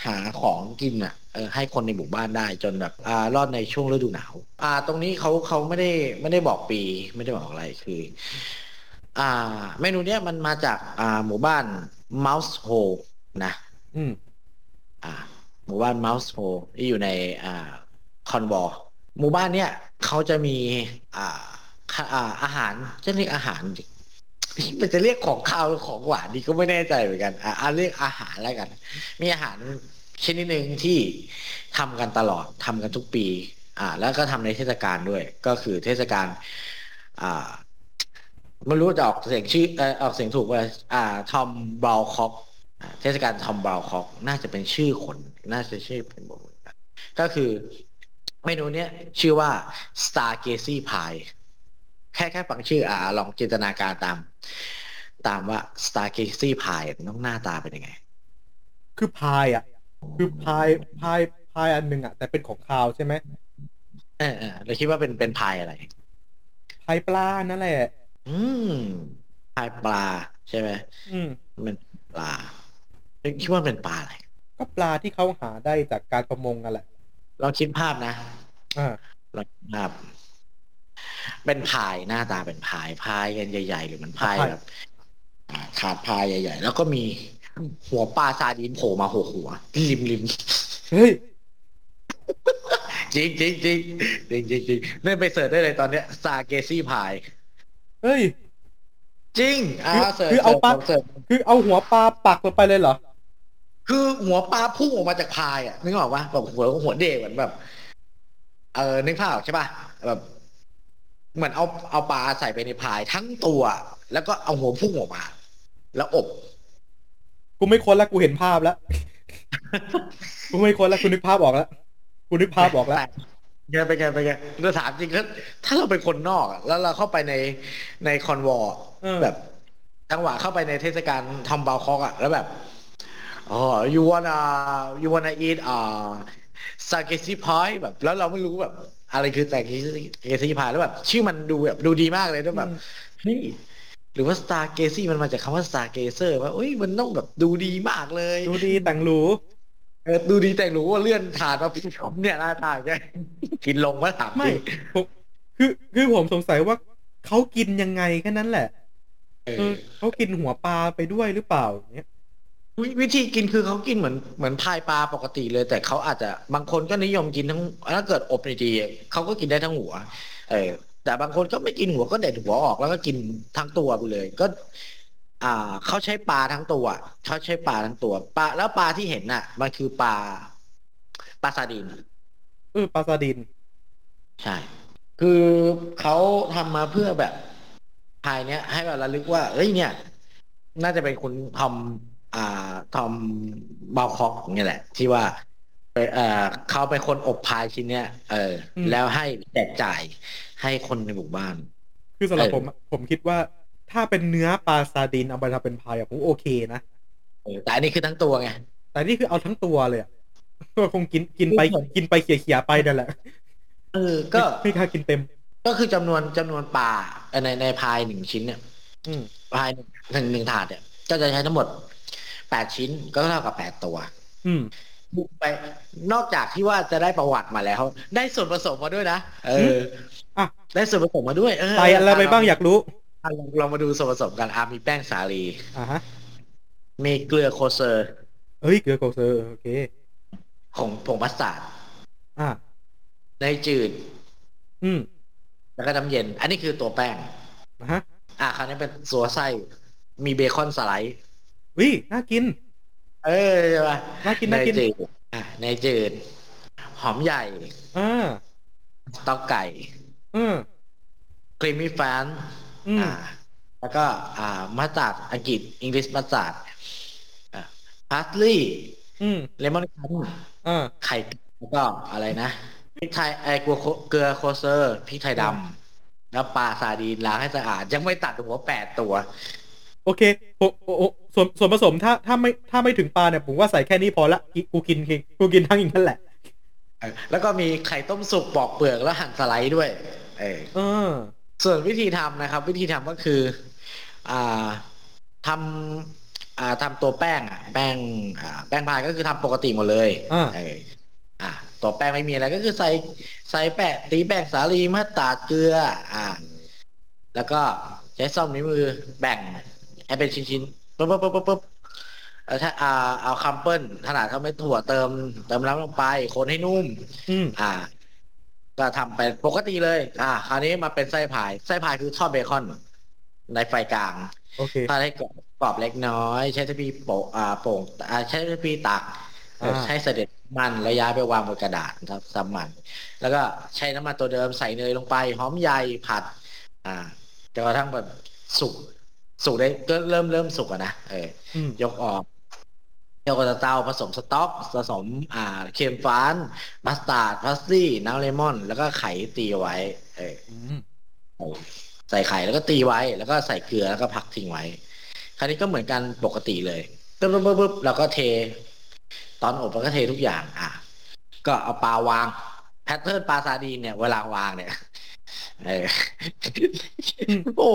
[SPEAKER 2] หาของกินอะเออให้คนในหมู่บ้านได้จนแบบอ่ารอดในช่วงฤดูหนาว อ่า ตรงนี้เขาเขาไม่ได้ไม่ได้บอกปี ไม่ได้บอกอะไรคือ อ่า เมนูเนี้ยมันมาจากอ่าหมู่บ้าน Mouse Hole นะ
[SPEAKER 3] อืม
[SPEAKER 2] อ่า หมู่บ้าน Mouse Hole ที่อยู่ในอ่าคอนวอลหมู่บ้านเนี้ยเขาจะมีอ่าอาอาหารจะเรียกอาหารมันจะเรียกของข้าวหรือของหวานดีก็ไม่แน่ใจเหมือนกัน อ่าอ่าเรียกอาหารแล้วกัน มีอาหารชนิดหนึ่งที่ทำกันตลอดทำกันทุกปี อ่า แล้วก็ทำในเทศกาลด้วย ก็คือเทศกาลอ่าไม่รู้จะออกเสียงชื่อออกเสียงถูกว่าอ่า ทอมบราคอก เทศกาลทอมบราวคอกน่าจะเป็นชื่อคน น่าจะชื่อเป็นบทก็คือเมนูเนี้ยชื่อว่า Stargazy Pie แค่แค่ฟังชื่ออ่าลองจินตนาการตาม ตามว่า Stargazy Pie มันต้องหน้าตาเป็นยังไง
[SPEAKER 3] คือพายอะ คือพายพายพายอันหนึ่งอะ แต่เป็นของคาวใช่ไหม
[SPEAKER 2] เออเออเราคิดว่าเป็นเป็นพายอะไร
[SPEAKER 3] พายปลานั่นแหละ
[SPEAKER 2] อืมพายปลาใช่ไหม
[SPEAKER 3] อืม
[SPEAKER 2] มันเป็นปลา คิดว่าเป็นปลาอะไร
[SPEAKER 3] ก็ปลาที่เขาหาได้จากการประมงนั่นแหละ
[SPEAKER 2] ลองคิดภาพนะ
[SPEAKER 3] อ่า
[SPEAKER 2] ลองคิดภาพ เป็นพายหน้าตาเป็นพายพายกันใหญ่ ๆ หรือมันพายแบบอ่าถาดพายใหญ่ ๆ แล้วก็มีหัวปลาซาร์ดีนโผล่มาหัวหัวริมริม
[SPEAKER 3] เฮ้ย
[SPEAKER 2] จริงจริงจริงจริงจริงจริงนี่ไป search ได้เลยตอนเนี้ย stargazy pie เฮ้
[SPEAKER 3] ย
[SPEAKER 2] จริงอ่า
[SPEAKER 3] คือ
[SPEAKER 2] เสิร์ช
[SPEAKER 3] คือเอาปลา
[SPEAKER 2] เสิร์ช
[SPEAKER 3] คือเอาหัวปลาปักลงไปเลยเหรอ
[SPEAKER 2] คือหัวปลาพุ่งออกมาจากพายอะนึกออกปะแบบหัวหัวเด็กเหมือนแบบ เออนึกภาพออกใช่ปะแบบเหมือนเอาเอาปลาใส่ไปในพายทั้งตัว แล้วก็เอาหัวพุ่งออกมา แล้วอบ
[SPEAKER 3] กูไม่ค้นแล้วกูเห็นภาพแล้วกูไม่ค้นแล้วกูนึกภาพออกแล้วกูนึกภาพออกแล้ว
[SPEAKER 2] ไงไปไงไปไงเราถามจริงถ้าถ้าเราเป็นคนนอกอะแล้วเราเข้าไปในใน Cornwall
[SPEAKER 3] เออ
[SPEAKER 2] แบบจังหวะเข้าไปในเทศกาล Tom Bawcock อะแล้วแบบ อ๋อ you wanna you wanna eat อ่า stargazy pie แบบ แล้วเราไม่รู้แบบ อะไรคือ stargazy pie แล้วแบบ ชื่อมันดูแบบดูดีมากเลยแล้วแบบเฮ้ยหรือว่า stargazy มันมาจากคำว่า stargazer ว่าเอ้ยมันต้องแบบดูดีมากเลย
[SPEAKER 3] ดูดีแต่งหรู
[SPEAKER 2] เออดูดีแต่รู้ว่าเลื่อนถาดมาพี่ผมเนี่ยหน้าตาแกกินลงมาถาม
[SPEAKER 3] ไม่
[SPEAKER 2] จริง
[SPEAKER 3] ผมคือคือผมสงสัยว่าเขากินยังไงแค่นั้นแหละ
[SPEAKER 2] เอ
[SPEAKER 3] เอ
[SPEAKER 2] อ
[SPEAKER 3] อเขากินหัวปลาไปด้วยหรือเปล่าเนี้ย
[SPEAKER 2] วิวิธีกินคือเขากินเหมือนเหมือนพายปลาปกติเลย แต่เขาอาจจะบางคนก็นิยมกินทั้งถ้าเกิดอบดีๆเขาก็กินได้ทั้งหัว เออแต่บางคนก็ไม่กินหัวก็เด็ดหัวออกแล้วก็กินทั้งตัวไปเลย ก็ อ่าเขาใช้ปลาทั้งตัวเขาใช้ปลาทั้งตัวปลาแล้วปลาที่เห็นน่ะ มันคือปลาปลาซาดีน
[SPEAKER 3] เออปลาซาดิน
[SPEAKER 2] ใช่ คือเขาทำมาเพื่อแบบภายเนี้ย ให้แบบระลึกว่าเอ้ยเนี่ย น่าจะเป็นคุณทอม อ่าทอมบาลคอกเนี่ยแหละ ที่ว่าเอ่อเขาเป็นคนอบพายชิ้นเนี้ยเออ
[SPEAKER 3] อืม
[SPEAKER 2] แล้วให้แจกจ่ายให้คนในหมู่บ้าน
[SPEAKER 3] คือสำหรับ
[SPEAKER 2] เออ
[SPEAKER 3] ผมอะผมคิดว่า ถ้าเป็นเนื้อปลาซาดินเอาไปทำเป็นพายอะผมโอเคนะ
[SPEAKER 2] เออแต่อันนี้คือทั้งตัวไง
[SPEAKER 3] แต่นี่คือเอาทั้งตัวเลยอะก็คงกินกินไป
[SPEAKER 2] คือผม
[SPEAKER 3] กินไปเขี่ยๆไปนั่นแหละ
[SPEAKER 2] เออ ก็
[SPEAKER 3] ไม่ไม่กล้ากินเต็ม
[SPEAKER 2] ก็คือจำนวนจำนวนปลาเอ่อในในพายหนึ่งชิ้นเนี่ย
[SPEAKER 3] อืม
[SPEAKER 2] พายหนึ่งหนึ่งหนึ่งถาดเนี่ยก็จะใช้ทั้งหมด แปดชิ้นก็เท่ากับแปดตัว
[SPEAKER 3] อืม
[SPEAKER 2] บุกไปนอกจากที่ว่าจะได้ประวัติมาแล้ว ได้ส่วนผสมมาด้วยนะเออ
[SPEAKER 3] อะ
[SPEAKER 2] ได้ส่วนผสมมาด้วยเออ
[SPEAKER 3] ใส่อะไรไปบ้างอยากรู้
[SPEAKER 2] อะลองลองมาดูส่วนผสมกันอะมีแป้งสาลี
[SPEAKER 3] อ่าฮะ
[SPEAKER 2] มีเกลือ kosher เอ้
[SPEAKER 3] ยเกลือ kosher โอเค
[SPEAKER 2] ผงผงมัสตาร์ด
[SPEAKER 3] อ่า
[SPEAKER 2] เนยจืด
[SPEAKER 3] อืม
[SPEAKER 2] แล้วก็น้ำเย็น อันนี้คือตัวแป้ง
[SPEAKER 3] นะฮะ
[SPEAKER 2] อะคราวนี้เป็นตัวไส้ มีเบคอน slice
[SPEAKER 3] วิน่ากิน
[SPEAKER 2] เออใช่ปะ
[SPEAKER 3] น่ากิน
[SPEAKER 2] เน
[SPEAKER 3] น่ายกิน
[SPEAKER 2] จืดอะเนยจืด หอมใหญ่
[SPEAKER 3] อ่า
[SPEAKER 2] เต้าไก่
[SPEAKER 3] อืม
[SPEAKER 2] ครีมมี่แฟน
[SPEAKER 3] อืม
[SPEAKER 2] อ่า แล้วก็ อ่ามาสตาร์ดอังกฤษอังกฤษมาสตาร์ดอ่าพาสลีย์
[SPEAKER 3] อืม
[SPEAKER 2] เลมอนคัน
[SPEAKER 3] อ่า
[SPEAKER 2] ไข่แล้วก็อะไรนะพริกไทยไอ้กัวโคเกลือโคเซอร์พริกไทยดำแล้วปลาซาดีนล้างให้สะอาด ยังไม่ตัดหัวแปดตัว
[SPEAKER 3] โอเคโอโอโอ ส่วนส่วนผสมถ้าถ้าไม่ถ้าไม่ถึงปลาเนี่ยผมว่าใส่แค่นี้พอละกิกูกินกินกูกินทั้งอย่างนั้นแหละ
[SPEAKER 2] เออแล้วก็มีไข่ต้มสุกปอกเปลือกแล้วหั่นสไลด์ด้วยเออ
[SPEAKER 3] เออ
[SPEAKER 2] ส่วนวิธีทำนะครับ วิธีทำก็คือ อ่าทำอ่าทำตัวแป้งอะแป้งอ่าแป้งพายก็คือทำปกติหมดเลย
[SPEAKER 3] อ่า
[SPEAKER 2] เอออ่าตัวแป้งไม่มีอะไรก็คือใส่ใส่แป้งตีแป้งสาลีมะตาดเกลือ อ่า แล้วก็ใช้ส้อมนิ้วมือแบ่งให้เป็นชิ้นๆ ปุ๊บปุ๊บปุ๊บปุ๊บปุ๊บเออถ้าอ่าเอาคัมเปิลขนาดเขาไม่ถั่วเติมเติมน้ำลงไป คนให้นุ่ม
[SPEAKER 3] อืม
[SPEAKER 2] อ่า ก็ทำไปปกติเลย อ่า คราวนี้มาเป็นไส้พาย ไส้พายคือทอดเบคอน ในไฟกลาง
[SPEAKER 3] โอเค
[SPEAKER 2] ถ้าให้กรอบกรอบเล็กน้อย ใช้ทพีโปะอ่าโป่งอ่าใช้ทพีตักเอ่อ
[SPEAKER 3] อ่า
[SPEAKER 2] ใช้เสด็จมันแล้วย้ายไปวางบนกระดาษครับซ้ำมัน แล้วก็ใช้น้ำมันตัวเดิมใส่เนยลงไป หอมใหญ่ผัด อ่าจนกระทั่งแบบสุก สุกได้ก็เริ่มเริ่มสุกอะนะเออ
[SPEAKER 3] อืม
[SPEAKER 2] ยกออกยกออกจากเตาผสมสต๊อกผสมอ่า crème fraîche มัสตาร์ดพาสลี่น้ำเลมอน แล้วก็ไข่ตีไว้ เออ
[SPEAKER 3] อืม
[SPEAKER 2] ใส่ไข่แล้วก็ตีไว้ แล้วก็ใส่เกลือแล้วก็พักทิ้งไว้ คราวนี้ก็เหมือนกันปกติเลยปึ๊บปึ๊บปึ๊บปึ๊บเราก็เท ตอนอบเราก็เททุกอย่าง อะ ก็เอาปลาวาง pattern ปลาซาร์ดีนเนี่ย เวลาวางเนี่ย เออโอ้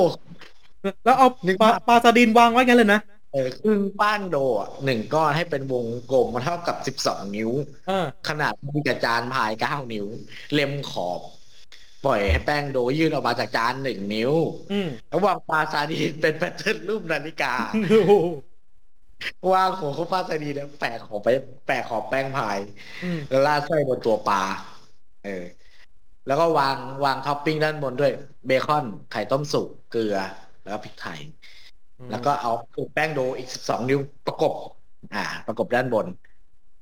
[SPEAKER 3] แล้วเอา
[SPEAKER 2] นึก
[SPEAKER 3] ปลา
[SPEAKER 2] ภาพ
[SPEAKER 3] ปลาซาร์ดีนวางไว้งั้นเลยนะ
[SPEAKER 2] เออครึ่งแป้ง dough อะหนึ่งก้อนให้เป็นวงกลมมาเท่ากับสิบสองนิ้ว
[SPEAKER 3] อ่า
[SPEAKER 2] ขนาดมีกับจานพายเก้านิ้ว เล็มขอบ ปล่อยให้แป้ง dough ยื่นออกมาจากจานหนึ่งนิ้ว
[SPEAKER 3] อืม
[SPEAKER 2] แล้ววางปลาซาร์ดีนเป็น pattern รูปนาฬิกา
[SPEAKER 3] โอ้โห
[SPEAKER 2] วางหัวเขาปลาซาร์ดีนแล้วแปะขอบไป แปะขอบแป้งพาย
[SPEAKER 3] อืม
[SPEAKER 2] แล้วราดไส้บนตัวปลาเออ แล้วก็วางวางท็อปปิ้งด้านบนด้วย เบคอนไข่ต้มสุกเกลือ แล้วก็พริกไทย แล้วก็เอาแป้ง dough อีกสิบสองนิ้วประกบ อ่า ประกบด้านบน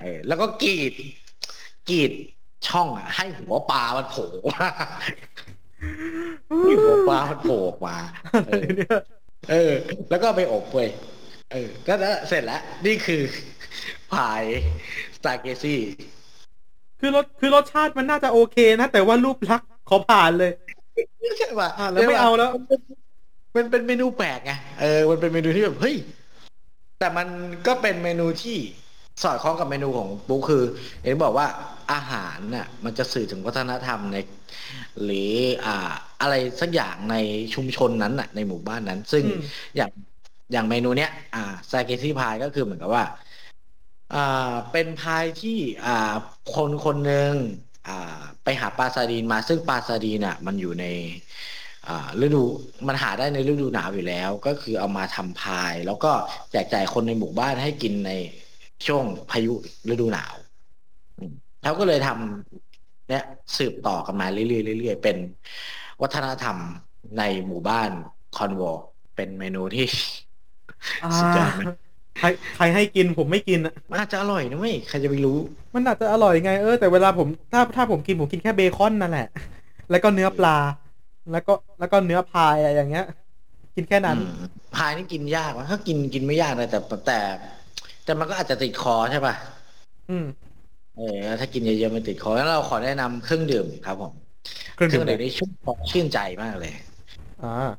[SPEAKER 2] เออแล้วก็กรีดกรีดช่องอะ ให้หัวปลามันโผล่มาให้หัวปลามันโผล่ออกมาเออ
[SPEAKER 3] เนี่ย
[SPEAKER 2] เออแล้วก็ไปอบเว้ยเออ ก็แล้วเสร็จแล้ว นี่คือพายสตาเกซี่
[SPEAKER 3] คือรสคือรสชาติมันน่าจะโอเคนะ แต่ว่ารูปลักษณ์ขอผ่านเลย
[SPEAKER 2] ใช่ป่ะ
[SPEAKER 3] อะแล้วไม่เอาแล้ว
[SPEAKER 2] มันเป็นเมนูแปลกไงเออมันเป็นเมนูที่แบบเฮ้ยแต่มันก็เป็นเมนูที่สอดคล้องกับเมนูของปุ๊กคือเห็นบอกว่าอาหารน่ะมันจะสื่อถึงวัฒนธรรมใน หรืออ่า อะไรสักอย่างในชุมชนนั้นน่ะ ในหมู่บ้านนั้น ซึ่ง
[SPEAKER 3] อืม
[SPEAKER 2] อย่างอย่างเมนูเนี้ยอ่าซาเกซี่พายก็คือเหมือนกับว่า อ่าเป็นพายที่อ่าคนคนหนึ่งอ่า ไปหาปลาซาดีนมาซึ่งปลาซาดีนอะ มันอยู่ในอ่า ฤดูมันหาได้ในฤดูหนาวอยู่แล้ว ก็คือเอามาทำพาย แล้วก็แจกจ่ายคนในหมู่บ้านให้กินในช่วงพายุฤดูหนาวอืมเขาก็เลยทำเนี่ยสืบต่อกันมาเรื่อยๆเรื่อยๆเป็นวัฒนธรรมในหมู่บ้านคอนวอร์เป็นเมนูที่
[SPEAKER 3] อ่า
[SPEAKER 2] สุดยอดไหม
[SPEAKER 3] ใครใครให้กินผมไม่กินอะ
[SPEAKER 2] มันอาจจะอร่อยนะเว้ยใครจะไปรู้
[SPEAKER 3] มันอาจจะอร่อยไงเออแต่เวลาผมถ้าถ้าผมกินผมกินแค่เบคอนนั่นแหละ แล้วก็เนื้อปลา แล้วก็แล้วก็เนื้อพายอะไรอย่างเงี้ย กินแค่นั้น
[SPEAKER 2] อืมพายนี่กินยากวะถ้ากินกินไม่ยากเลยแต่แต่ แต่มันก็อาจจะติดคอใช่ป่ะ
[SPEAKER 3] อืม
[SPEAKER 2] เออถ้ากินเยอะๆมันติดคอแล้วเราขอแนะนำเครื่องดื่มครับผม
[SPEAKER 3] เครื่อง
[SPEAKER 2] เครื่
[SPEAKER 3] ดื่
[SPEAKER 2] อ
[SPEAKER 3] ม
[SPEAKER 2] งดื่มนี่ชุ่มคอชื่นใจมากเลย
[SPEAKER 3] อ่า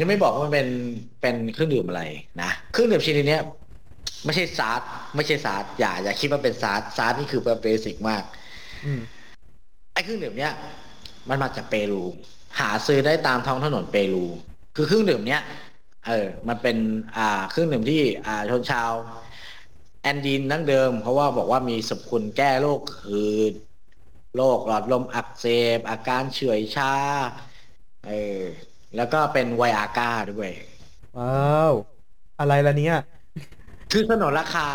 [SPEAKER 2] ยังไม่บอกว่ามันเป็นเป็นเครื่องดื่มอะไรนะเครื่องดื่มชนิดเนี้ยไม่ใช่ซาร์ไม่ใช่ซาร์อย่าอย่าคิดว่าเป็นซาร์ซาร์นี่คือแบบเบสิกมาก
[SPEAKER 3] อืม
[SPEAKER 2] ไอ้เครื่องดื่มเนี้ยมันมาจากเปรู หาซื้อได้ตามท้องถนนเปรู คือเครื่องดื่มเนี้ยเออ มันเป็นอ่าเครื่องดื่มที่อ่าชนชาว แอนดีนดั้งเดิม เพราะว่าบอกว่ามีสรรพคุณแก้โรคหืดโรคหลอดลมอักเสบอาการเฉื่อยชาเออแล้วก็เป็นไวอาก้าด้วย
[SPEAKER 3] ว้าวอะไรล่ะเนี่ย
[SPEAKER 2] คือถนนราคา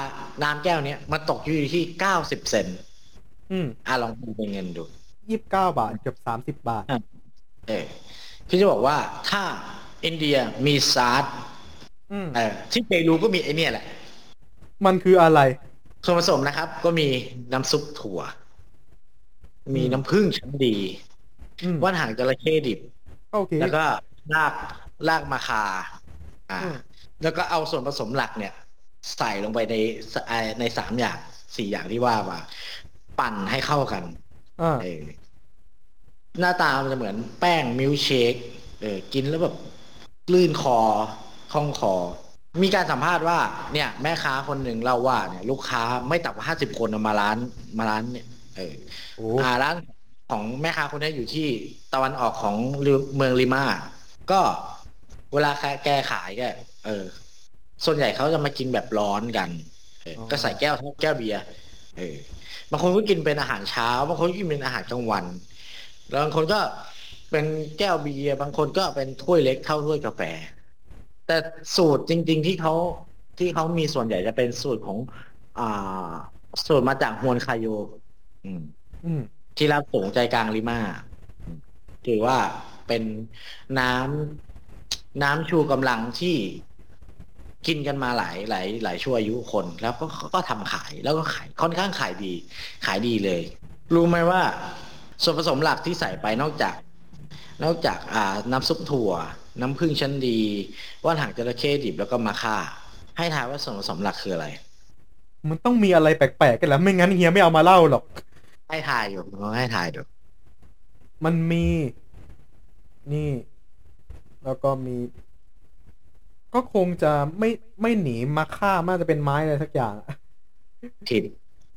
[SPEAKER 2] น้ำแก้วเนี้ยมันตกอยู่ที่เก้าสิบเซนต์
[SPEAKER 3] อืม
[SPEAKER 2] อะลองดูเป็นเงินดู
[SPEAKER 3] ยี่สิบเก้าบาทเกือบสามสิบบาท
[SPEAKER 2] เออพี่จะบอกว่าถ้าอินเดียมีซาร์
[SPEAKER 3] อืม
[SPEAKER 2] เออที่เปรูก็มีไอเนี่ยแหละ
[SPEAKER 3] มันคืออะไร
[SPEAKER 2] ส่วนผสมนะครับ ก็มีน้ำซุปถั่ว มีน้ำผึ้งชั้นดี
[SPEAKER 3] อืม
[SPEAKER 2] ว่านหางจระเข้ดิบ
[SPEAKER 3] โอเค
[SPEAKER 2] แล้วก็รากรากมาคา อ่า
[SPEAKER 3] อืม
[SPEAKER 2] แล้วก็เอาส่วนผสมหลักเนี่ย ใส่ลงไปในสเอ่อในสามอย่างสี่อย่างที่ว่ามา ปั่นให้เข้ากัน
[SPEAKER 3] อ่า
[SPEAKER 2] เออ หน้าตามันจะเหมือนแป้งมิลค์เชคเออกินแล้วแบบลื่นคอคล่องคอ มีการสัมภาษณ์ว่า เนี่ย แม่ค้าคนหนึ่งเล่าว่าเนี่ย ลูกค้าไม่ต่ำกว่าห้าสิบคนเอามาร้านมาร้านเนี่ย เออ
[SPEAKER 3] โอ้
[SPEAKER 2] อ่าร้านของแม่ค้าคนนี้อยู่ที่ตะวันออกของเมืองลิมา ก็เวลาแกขายแกเออ ส่วนใหญ่เขาจะมากินแบบร้อนกันเออก็ใส่แก้วแก้วเบียร์เออบางคนก็กินเป็นอาหารเช้า บางคนก็กินเป็นอาหารกลางวันแล้ว บางคนก็เป็นแก้วเบียร์บางคนก็เป็นถ้วยเล็กเท่าถ้วยกาแฟ แต่สูตรจริง ๆ ที่เขาที่เขามีส่วนใหญ่จะเป็นสูตรของ อ่า สูตรมาจากฮวนคาโย อืม
[SPEAKER 3] อืม
[SPEAKER 2] ที่รับสูงใจกลางลิมาอืมถือว่าเป็นน้ำน้ำชูกำลังที่กินกันมาหลายหลายหลายชั่วอายุคน แล้วก็ก็ทำขายแล้วก็ขายค่อนข้างขายดี ขายดีเลย รู้ไหมว่า ส่วนผสมหลักที่ใส่ไปนอกจาก นอกจากอ่าน้ำซุปถั่ว น้ำผึ้งชั้นดี ว่านหางจระเข้ดิบแล้วก็มาค่า ให้ทายว่าส่วนผสมหลักคืออะไร
[SPEAKER 3] มันต้องมีอะไรแปลกๆกันแล้วไม่งั้นเฮียไม่เอามาเล่าหรอก
[SPEAKER 2] ให้ทายอยู่ลองให้ทายดู
[SPEAKER 3] มันมี นี่ แล้วก็มี ก็คงจะไม่ไม่หนีมาฆ่าน่าจะเป็นไม้อะไรสักอย่างอะ
[SPEAKER 2] ผิด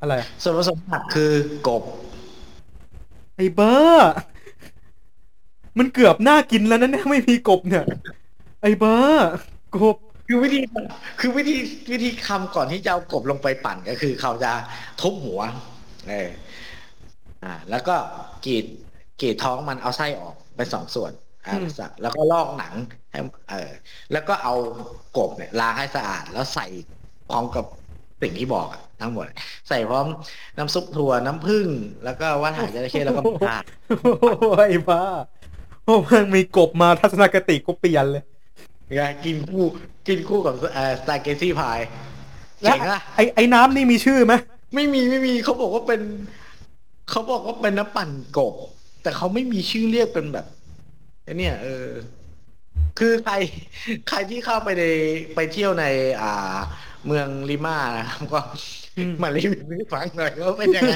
[SPEAKER 3] อะไรอะ
[SPEAKER 2] ส่วนผสมหลักคือกบ
[SPEAKER 3] ไอ้เบอร์มันเกือบน่ากินแล้วนะเนี่ยไม่มีกบเนี่ย ไอ้เบอร์กบ
[SPEAKER 2] คือวิธีคือวิธีวิธีคำก่อนที่จะเอากบลงไปปั่นก็คือ เขาจะทุบหัวเอออ่า แล้วก็กรีดกรีดท้องมันเอาไส้ออกเป็นสองส่วนอ่า
[SPEAKER 3] อืม
[SPEAKER 2] แล้วก็ลอกหนังให้เออแล้วก็เอากบเนี่ยล้างให้สะอาดแล้วใส่พร้อมกับ สิ่งที่บอกอะทั้งหมด ใส่พร้อมน้ำซุปถั่วน้ำผึ้งแล้วก็ว่านหางจระเข้แล้วก็หมูทาด
[SPEAKER 3] โอ้ยบ้าโอ้มันมีกบมาทัศนคติก็เปลี่ยนเลย
[SPEAKER 2] เนี่ยกินคู่กินคู่กับเอ่อสตาเกซี่พาย
[SPEAKER 3] แล้ว
[SPEAKER 2] เจ๋งอะ
[SPEAKER 3] ไอ้ไอ้น้ำนี่มีชื่อไหม
[SPEAKER 2] ไม่มีไม่มีเขาบอกว่าเป็นเขาบอกว่าเป็นน้ำปั่นกบ แต่เขาไม่มีชื่อเรียกเป็นแบบไอ้เนี่ย เออ คือใคร ใครที่เข้าไปในไปเที่ยวใน อ่า เมืองลิมานะครับก็มารีวิวให้ฟังหน่อยว่าเป็นยังไง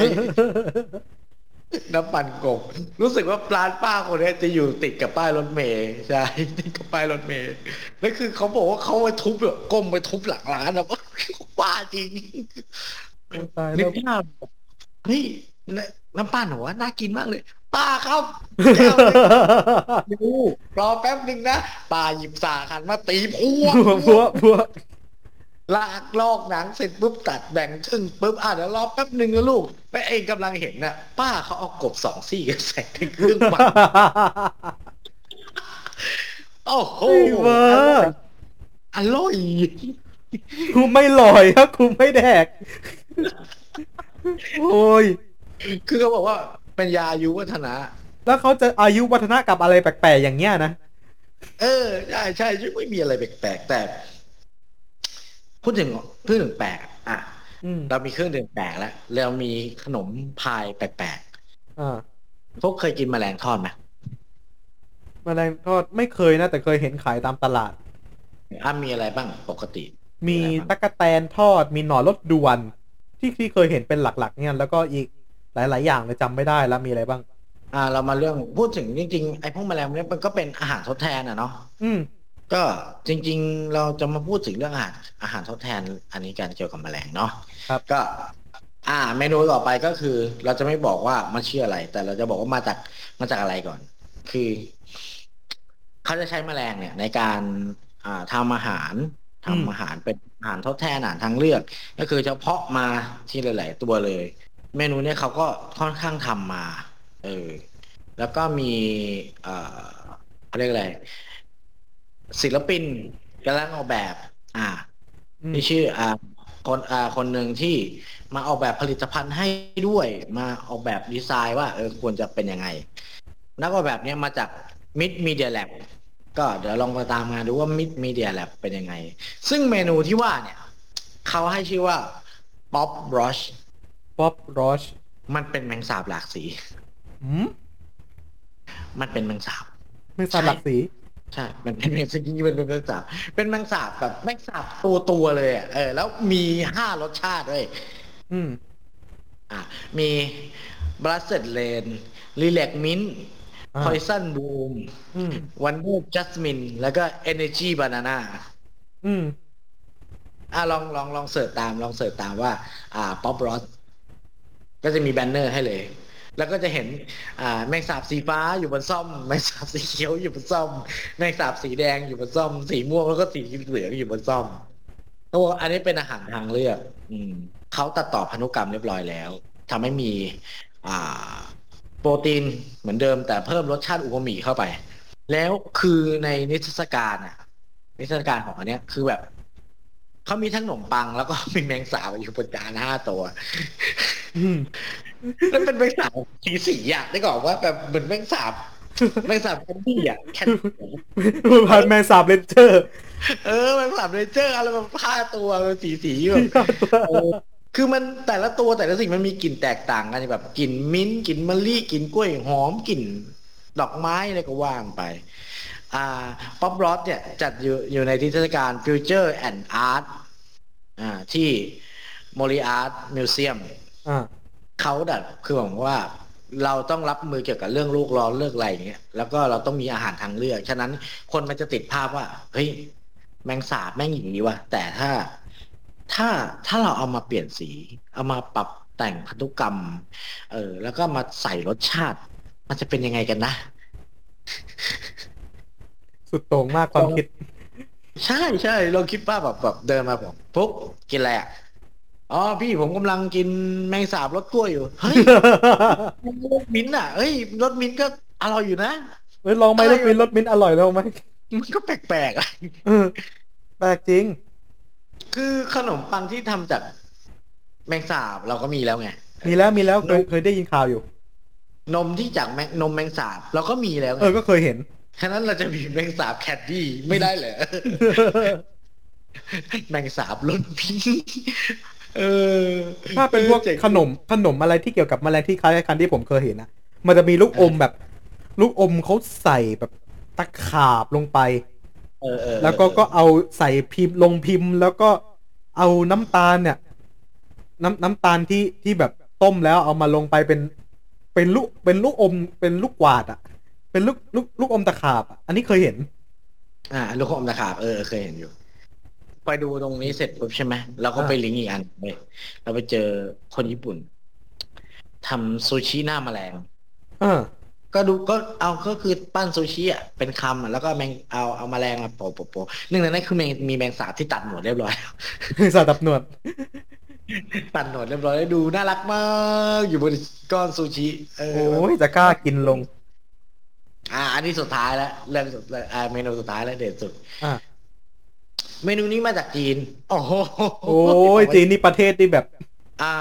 [SPEAKER 2] น้ำปั่นกบ รู้สึกว่าร้านป้าคนเนี้ยจะอยู่ติดกับป้ายรถเมย์ใช่ติดกับป้ายรถเมย์แล้วคือเขาบอกว่าเขาไปทุบแบบก้มไปทุบหลังร้านนะว่าป้าจริง
[SPEAKER 3] ตาย
[SPEAKER 2] นึ
[SPEAKER 3] แล้
[SPEAKER 2] ก
[SPEAKER 3] ว
[SPEAKER 2] ภาพเฮ้ยน้ำน้ำปั่นเหรอวะน่ากินมากเลย ป้าครับดูรอแป๊บหนึ่งนะป้าหยิบสาขันมาตีพวง
[SPEAKER 3] พัวพัวพัว
[SPEAKER 2] ลากลอกหนังเสร็จปุ๊บตัดแบ่งครึ่งปุ๊บอะเดี๋ยวรอแป๊บหนึ่งนะลูกไปเองกำลังเห็นน่ะ ป้าเขาเอากบสองซี่ใส่ในเครื่องปั่นโอ้โห
[SPEAKER 3] ไอ้เวอร์
[SPEAKER 2] อร่อย
[SPEAKER 3] กูไม่ลอยครับกูไม่แดก โอ้ย
[SPEAKER 2] คือเขาบอกว่าเป็นยาอายุวัฒนะ
[SPEAKER 3] แล้วเขาจะอายุวัฒนะกับอะไรแปลกๆอย่างเงี้ยนะ
[SPEAKER 2] เออ ใช่ใช่ไม่มีอะไรแปลกๆแต่ พูดถึงพูดถึงแปลกอะ
[SPEAKER 3] อืม
[SPEAKER 2] เรามีเครื่องดื่มแปลกแล้วเรามีขนมพายแปลก
[SPEAKER 3] อ่า
[SPEAKER 2] ๆพวกเคยกินแมลงทอดไหม
[SPEAKER 3] แมลงทอดไม่เคยนะ แต่เคยเห็นขายตามตลาด
[SPEAKER 2] อะมีอะไรบ้างปกติ
[SPEAKER 3] มีตะกะแตนทอด มีหนอนรสด่วน ที่ที่เคยเห็นเป็นหลักๆ เนี่ยแล้วก็อีกหลาย ๆ อย่างเลยจำไม่ได้แล้วมีอะไรบ้าง
[SPEAKER 2] อ่า เรามาเรื่องพูดถึงจริงๆไอ้พวกแมลงเนี่ยมันก็เป็นอาหารทดแทนอะเนาะ
[SPEAKER 3] อืม
[SPEAKER 2] ก็จริงๆเราจะมาพูดถึงเรื่องอาหารอาหารทดแทนอันนี้กันเกี่ยวกับแมลงเนาะ
[SPEAKER 3] ครับ
[SPEAKER 2] ก็ อ่า เมนูต่อไปก็คือ เราจะไม่บอกว่ามันชื่ออะไร แต่เราจะบอกว่ามาจากมาจากอะไรก่อน คือเขาจะใช้แมลงเนี่ย ในการอ่าทำอาหารทำอาหารเป็นอาหารทดแทนอาหารทางเลือก ก็คือจะเพาะมาที่หลาย ๆ ตัวเลย เมนูเนี่ยเขาก็ค่อนข้างทำมา เออ แล้วก็มีเอ่อเขาเรียกอะไร ศิลปินกำลังออกแบบ อ่า
[SPEAKER 3] อืม
[SPEAKER 2] ที่ชื่ออ่าคนอ่าคนหนึ่งที่มาออกแบบผลิตภัณฑ์ให้ด้วย มาออกแบบดีไซน์ว่าเออควรจะเป็นยังไง นักออกแบบเนี้ยมาจาก Mid Media Lab ก็เดี๋ยวลองไปตามงานดูว่า Mid Media Lab เป็นยังไง ซึ่งเมนูที่ว่าเนี่ยเขาให้ชื่อว่า Pop Brush
[SPEAKER 3] ป๊อปรอช
[SPEAKER 2] มันเป็นแมงสาบหลากสี
[SPEAKER 3] อืม
[SPEAKER 2] มันเป็นแมงสาบ
[SPEAKER 3] ไม่ทราบหลักสี
[SPEAKER 2] ใช่ มันเป็นแมงสาบจริงๆมันเป็นแมงสาบ เป็นแมงสาบแบบแมงสาบตัวตัวๆเลยอะ เออ แล้วมีห้ารสชาติด้วย
[SPEAKER 3] อืม
[SPEAKER 2] อะ มีบลัสเซ d เลนรีแลกมิน
[SPEAKER 3] อ่า
[SPEAKER 2] พอยซันบูม
[SPEAKER 3] อืม
[SPEAKER 2] วันเดอร์จัสมิน แล้วก็เอเนจีบานาน่า
[SPEAKER 3] อืม
[SPEAKER 2] อะลองลองลอง search ตาม ลอง search ตามว่า อ่า Pop Roach ก็จะมี banner ให้เลย แล้วก็จะเห็นแมงสาบสีฟ้าอยู่บนส้อมแมงสาบสีเขียวอยู่บนส้อมแมงสาบสีแดงอยู่บนส้อม สีม่วงแล้วก็สีเหลืองอยู่บนส้อมเขาบอกอันนี้เป็นอาหารทางเลือก อืมเขาตัดต่อพันธุกรรมเรียบร้อยแล้วทำให้มี อ่า โปรตีนเหมือนเดิม แต่เพิ่มรสชาติอูมามิเข้าไป แล้วคือในนิทรรศการอะ นิทรรศการของอันเนี้ยคือแบบเขามีทั้งขนมปังแล้วก็มีแมงสาบอยู่บนจานห้าตัว แล้วเป็นแมงสาบสีสีอะได้ก่อนว่าแบบเหมือนแมงสาบแมงสาบแคนดี้อะแคน
[SPEAKER 3] พันแมนสาบเลนเจอร์
[SPEAKER 2] เออแมงสาบเลเจอร์อะไรแบบห้าตัวสีสีๆแบบเออคือมันแต่ละตัวแต่ละสิ่งมันมีกลิ่นแตกต่างกันแบบกลิ่นมิ้นท์กลิ่นมะลิกลิ่นกล้วยหอมกลิ่นดอกไม้อะไรก็ว่าไป อ่าป๊อปรอสเนี่ยจัดอยู่อยู่ในที่เทศกาล Future and Art อ่าที่ Mori Art Museum อ่า เขาดัดคือบอกว่าเราต้องรับมือเกี่ยวกับเรื่องโลกร้อนเรื่องอะไรอย่างเงี้ยแล้วก็เราต้องมีอาหารทางเลือก ฉะนั้นคนมันจะติดภาพว่าเฮ้ยแมงสาบแม่งอย่างนี้ว่ะแต่ถ้าถ้าถ้าเราเอามาเปลี่ยนสี เอามาปรับแต่งพันธุกรรม เออ แล้วก็มาใส่รสชาติ มันจะเป็นยังไงกันนะ
[SPEAKER 3] สุดโต่งมากความคิด
[SPEAKER 2] ใช่ใช่เราคิดว่าแบบแบบเดินมาบอกปุ๊บกินอะไรอะ อ๋อพี่ผมกำลังกินแมงสาบรสกล้วยอยู่ เฮ้ยรสมิ้นท์อะเฮ้ยรสมิ้นท์ก็อร่อยอยู่นะ
[SPEAKER 3] เฮ้ยลองไหมรถมินรถมินอร่อยลองไหม
[SPEAKER 2] มันก็แปลกๆอะ
[SPEAKER 3] เออแปลกจริง
[SPEAKER 2] คือขนมปังที่ทำจากแมงสาบเราก็มีแล้วไง
[SPEAKER 3] มีแล้วมีแล้วเคยเคยได้ยินข่าวอยู่
[SPEAKER 2] นมที่จากแมงนมแมงสาบเราก็มีแล้วไง
[SPEAKER 3] เออก็เคยเห็น
[SPEAKER 2] ฉะนั้นเราจะมีแมงสาบแคดดี้ไม่ได้เหรอแมงสาบรสพิง เออ
[SPEAKER 3] ถ้าเป็นพวก
[SPEAKER 2] จ๋ง
[SPEAKER 3] ขนมขนมอะไรที่เกี่ยวกับแมลงที่คล้ายกันที่ผมเคยเห็นนะมันจะมีลูกอมแบบ ลูกอมเขาใส่แบบตะขาบลงไป
[SPEAKER 2] เออเออ
[SPEAKER 3] แล้วก็ก็เอาใส่พิมพ์ลงพิมพ์ แล้วก็เอาน้ำตาลเนี่ย น้ำน้ำตาลที่ที่แบบต้มแล้วเอามาลงไปเป็น เป็นลูกเป็นลูกอม เป็นลูกกวาดอะ เป็นลูกลูกลูกอมตะขาบอะอันนี้เคยเห็น
[SPEAKER 2] อ่า ลูกอมตะขาบเออเคยเห็นอยู่ ไปดูตรงนี้เสร็จปุ๊บใช่ไหมเราก็
[SPEAKER 3] อ่า
[SPEAKER 2] ไปลิงก์อีกอันไปเราไปเจอคนญี่ปุ่นทำซูชิหน้าแมลง
[SPEAKER 3] เออ
[SPEAKER 2] ก็ดูก็เอาก็คือปั้นซูชิอะเป็นคำอะแล้วก็แมงเอาเอาแมลงมาโปะโปะโปะหนึ่งในนั้นคือแมงมีแมงสาบที่ตัดหนวดเรียบร้อย
[SPEAKER 3] สาดับหนวด
[SPEAKER 2] ตัดหนวดเรียบร้อยแล้วดูน่ารักมากอยู่บนก้อนซูชิเออ
[SPEAKER 3] โอ้ยจะกล้ากินลง
[SPEAKER 2] อ่า อันนี้สุดท้ายแล้วเรื่องสุดอ่าเมนูสุดท้ายแล้วเด็ดสุด
[SPEAKER 3] อะ
[SPEAKER 2] เมนูนี้มาจากจีน โอ้โห
[SPEAKER 3] โอ้ยจีนนี่ประเทศที่แบบ
[SPEAKER 2] อ่า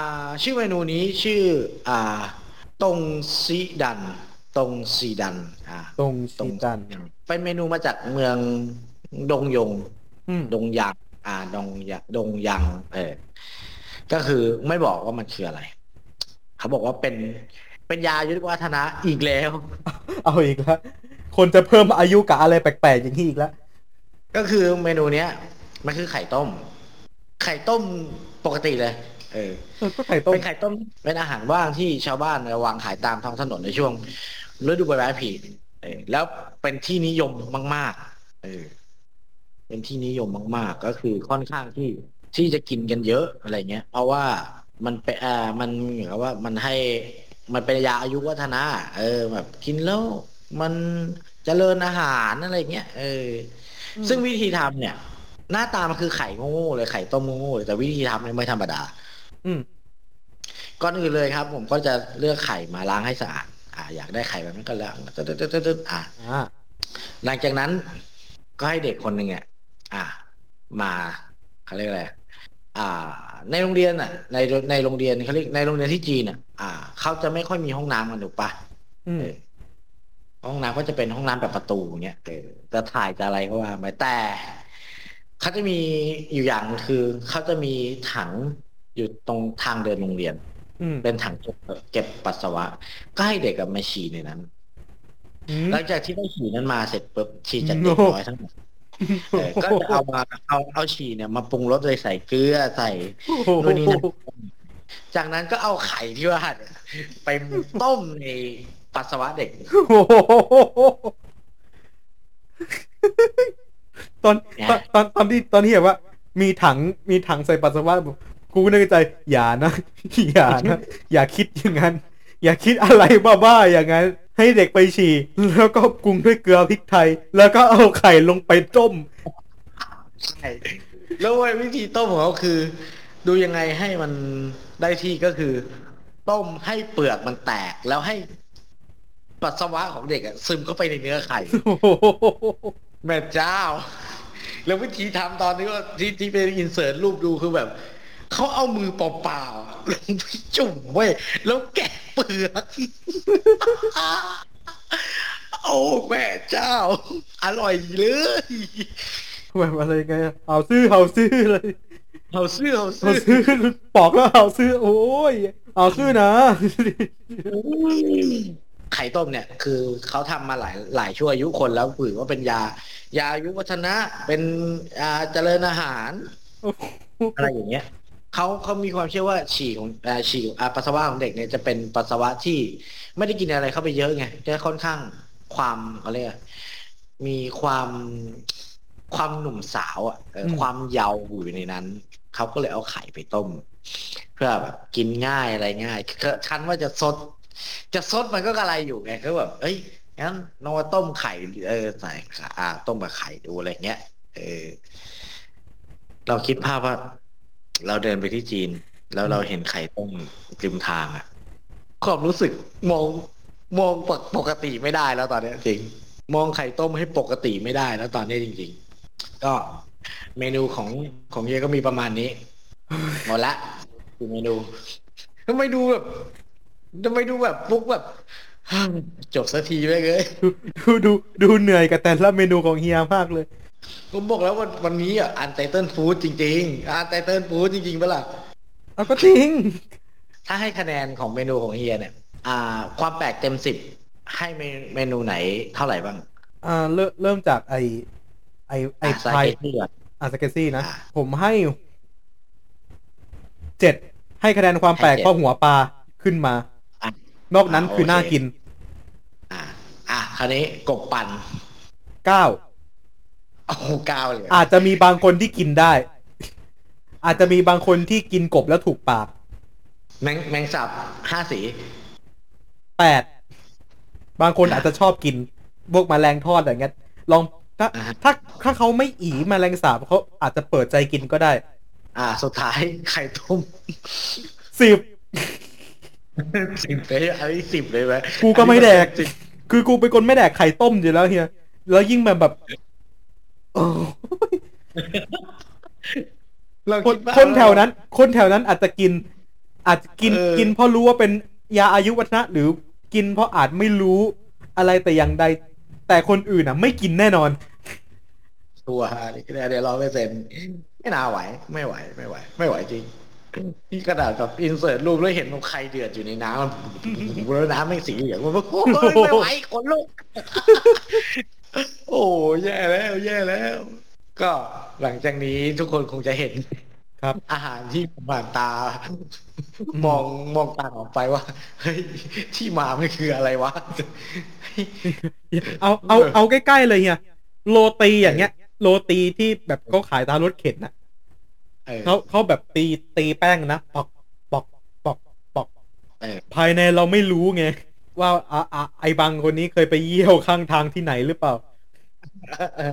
[SPEAKER 2] ชื่อเมนูนี้ชื่อ อ่า ตงซีดัน ตงซีดัน อ่า
[SPEAKER 3] ตรงชีจัน
[SPEAKER 2] เป็นเมนูมาจากเมืองดงยง
[SPEAKER 3] อืม
[SPEAKER 2] ดงยังอ่า ดงยะดงยังเออ ก็คือไม่บอกว่ามันคืออะไร เขาบอกว่าเป็น เป็นยายุทธวัฒนะอีกแล้ว
[SPEAKER 3] เอาอีกแล้ว คนจะเพิ่มอายุกับอะไรแปลกๆอย่างนี้อีกแล้ว
[SPEAKER 2] ก็คือเมนูเนี้ย มันคือไข่ต้ม ไข่ต้มปกติเลยเออ
[SPEAKER 3] เออก็ไข่ต้ม
[SPEAKER 2] เป็นไข่ต้มเป็นอาหารว่างที่ชาวบ้านวางขายตามท้องถนนในช่วงฤดูใบไม้ผลิเออแล้วเป็นที่นิยมมาก ๆ เออ เป็นที่นิยมมาก ๆ ก็คือค่อนข้างที่ที่จะกินกันเยอะอะไรเงี้ย เพราะว่ามันเป็นอ่ามันเหมือนกับว่ามันให้มันเป็นยาอายุวัฒนะ เออ แบบกินแล้วมันเจริญอาหารอะไรเงี้ย เออ
[SPEAKER 3] อืม
[SPEAKER 2] ซึ่งวิธีทำเนี่ย หน้าตามันคือไข่โง่ๆเลยไข่ต้มโง่ๆเลยแต่วิธีทำเนี่ยไม่ธรรมดา
[SPEAKER 3] อืม
[SPEAKER 2] ก่อนอื่นเลยครับ ผมก็จะเลือกไข่มาล้างให้สะอาดอ่า อยากได้ไข่แบบนั้นก็ล้างตึ๊ดๆๆๆอ่า
[SPEAKER 3] อ่า
[SPEAKER 2] หลังจากนั้นก็ให้เด็กคนหนึ่งเนี่ยอ่า มาเขาเรียกอะไรอ่า ในโรงเรียนอะ ในในโรงเรียนเขาเรียกในโรงเรียนที่จีนอะ อ่าเขาจะไม่ค่อยมีห้องน้ำกันถูกปะ
[SPEAKER 3] อืม
[SPEAKER 2] เออ ห้องน้ำก็จะเป็นห้องน้ำแบบประตูเงี้ยเออจะถ่ายจะอะไรก็ว่าไปแต่เขาจะมีอยู่อย่างหนึ่งคือเขาจะมีถังอยู่ตรงทางเดินโรงเรียน
[SPEAKER 3] อืม
[SPEAKER 2] เป็นถังเก็บเก็บปัสสาวะ ก็ให้เด็กกับมาฉี่ในนั้น
[SPEAKER 3] อืม
[SPEAKER 2] หลังจากที่ได้ฉี่นั้นมาเสร็จปุ๊บฉี่จาก
[SPEAKER 3] โอ้
[SPEAKER 2] เด็กน้อยทั้งหมดเออก็จะเอามาเอาเอาฉี่เนี่ยมาปรุงรสเลยใส่เกลือใส่นู่นนี่นั่นจากนั้นก็เอาไข่ที่ว่าเนี่ยไปต้มใน ปัสสาวะเด็ก
[SPEAKER 3] โอ้โหตอน
[SPEAKER 2] เนี่ย
[SPEAKER 3] ตอนตอนตอนที่ตอนที่แบบว่า มีถังมีถังใส่ปัสสาวะแบบกูนึกในใจ อย่านะ อย่านะ อย่าคิดอย่างนั้น อย่าคิดอะไรบ้าๆอย่างนั้น ให้เด็กไปฉี่ แล้วก็ปรุงด้วยเกลือพริกไทย แล้วก็เอาไข่ลงไปต้ม
[SPEAKER 2] ใช่แล้วเว้ยวิธีต้มของเขาคือ ดูยังไงให้มันได้ที่ก็คือ ต้มให้เปลือกมันแตกแล้วให้ ปัสสาวะของเด็กอะซึมเข้าไปในเนื้อไข่
[SPEAKER 3] โอ้โห
[SPEAKER 2] แม่เจ้า แล้ววิธีทำตอนนี้ก็ที่ที่เป็นอินเสิร์ตรูปดูคือแบบ เขาเอามือเปล่าๆลงไปจุ่มเว้ย แล้วแกะเปลือก โอ้แม่เจ้า อร่อยเลย
[SPEAKER 3] แบบอะไรไงอะเอาซื้อเอาซื้อเลย
[SPEAKER 2] เอาเสื้อเอา
[SPEAKER 3] เอา
[SPEAKER 2] เสื้อ
[SPEAKER 3] ซื้อปอกแล้วเอาซื้อ โอ้ยเอาซื้อนะ
[SPEAKER 2] ไข่ต้มเนี่ย คือเขาทำมาหลายหลายชั่วอายุคนแล้วถือว่าเป็นยา ยาอายุวัฒนะ เป็นยาเจริญอาหาร อะไรอย่างเงี้ยเขาเขามีความเชื่อว่าฉี่ของอ่าฉี่อ่าปัสสาวะของเด็กเนี่ยจะเป็นปัสสาวะที่ไม่ได้กินอะไรเข้าไปเยอะไงจะค่อนข้างความเขาเรียกอะไรมีความความหนุ่มสาวอะเออ
[SPEAKER 3] อืม
[SPEAKER 2] ความเยาว์อยู่ในนั้นเขาก็เลยเอาไข่ไปต้ม เพื่อแบบกินง่ายอะไรง่ายคือคันว่าจะซด จะซดมันก็อะไรอยู่ไงก็แบบเอ้ยงั้นนองมาต้มไข่เออใส่อ่า ต้มกับไข่ดูอะไรเงี้ยเออ เราคิดภาพว่า เราเดินไปที่จีน แล้วเราเห็นไข่ต้มริมทางอะความรู้สึกมองมองปกปกติไม่ได้แล้วตอนนี้จริง มองไข่ต้มให้ปกติไม่ได้แล้วตอนนี้จริง ๆ ก็เมนูของของเยก็มีประมาณนี้หมดละคือเมนูทำไมดูแบบ ทำไมดูแบบฟุกแบบ จบสักทีไปเลย
[SPEAKER 3] ดูดูดูดูเหนื่อยกับแต่ละเมนูของเฮียมากเลย
[SPEAKER 2] ผมบอกแล้ววันวันนี้อะอันไตเติลฟู้ดจริงๆอันไตเติลฟู้ดจริงๆเปะล่า
[SPEAKER 3] เอาก็จริง
[SPEAKER 2] ถ้าให้คะแนนของเมนูของเฮียเนี่ย อ่า ความแปลกเต็มสิบให้เมเมนูไหนเท่าไหร่บ้าง
[SPEAKER 3] อ่าเริ่มเริ่มจากไอไอไอ
[SPEAKER 2] อะ
[SPEAKER 3] ไพ
[SPEAKER 2] ซาเกตี้ก่อน
[SPEAKER 3] อาสเกซี่นะ
[SPEAKER 2] อะ
[SPEAKER 3] ผมให้เจ็ดให้คะแนนความแปลก
[SPEAKER 2] ให้เจ็ด
[SPEAKER 3] เพราะหัวปลาขึ้นมา
[SPEAKER 2] อะ
[SPEAKER 3] นอกนั้น
[SPEAKER 2] อะ
[SPEAKER 3] คือ
[SPEAKER 2] โอเค
[SPEAKER 3] น่ากิน
[SPEAKER 2] อ่า อะคราวนี้กบปั่น
[SPEAKER 3] เก้า
[SPEAKER 2] โอ้โหเก้าเลย
[SPEAKER 3] อาจจะมีบางคนที่กินได้ อาจจะมีบางคนที่กินกบแล้วถูกปาก
[SPEAKER 2] แมงแมงสับห้าสี
[SPEAKER 3] แปดบางคนอาจจะชอบกินพวกแมลงทอดอะไรเงี้ยลองถ้า
[SPEAKER 2] อ่าฮะ
[SPEAKER 3] ถ้าถ้าเขาไม่อีแมลงสาบเขาอาจจะเปิดใจกินก็ได้
[SPEAKER 2] อ่า สุดท้ายไข่ต้ม
[SPEAKER 3] สิบ
[SPEAKER 2] สิบเลยอันนี้สิบเลยไหม
[SPEAKER 3] กูก็ไม่แดก
[SPEAKER 2] สิบ
[SPEAKER 3] คือกูเป็นคนไม่แดกไข่ต้มอยู่แล้วเฮียแล้วยิ่งแบบแบบโอ้
[SPEAKER 2] เรา
[SPEAKER 3] คน
[SPEAKER 2] ดว่า
[SPEAKER 3] คนแถวนั้น คนแถวนั้นอาจจะกิน อาจจะกิน
[SPEAKER 2] เออ
[SPEAKER 3] กินเพราะรู้ว่าเป็นยาอายุวัฒนะ หรือกินเพราะอาจไม่รู้อะไรแต่อย่างใด แต่คนอื่นอะ ไม่กินแน่นอน
[SPEAKER 2] ชัวร์อันนี้เดี๋ยวร้อยเปอร์เซ็นต์ไม่น่าไหว ไม่ไหว ไม่ไหว ไม่ไหวจริง นี่กระดาษแบบอินเสิร์ตรูปแล้วเห็นมันใครเดือดอยู่ในน้ำมันแล้วน้ำไม่สีเหลืองมันแบบโอ้ยไม่ไหวขนลุกโอ้แย่แล้ว แย่แล้ว ก็หลังจากนี้ทุกคนคงจะเห็น
[SPEAKER 3] ครับ
[SPEAKER 2] อาหารที่ผ่านตา มองมองตาออกไปว่าเฮ้ยที่มามันคืออะไรวะ
[SPEAKER 3] เอาเอาเอาใกล้ๆเลยเฮียโรตีอย่างเงี้ย โรตีที่แบบเขาขายตามรถเข็นนะ
[SPEAKER 2] เออ
[SPEAKER 3] เขาเขาแบบตีตีแป้งนะปอกปอกปอกปอก
[SPEAKER 2] เออ
[SPEAKER 3] ภายในเราไม่รู้ไง ว่าอะอะไอ้บางคนนี้เคยไปเยี่ยวข้างทางที่ไหนหรือเปล่า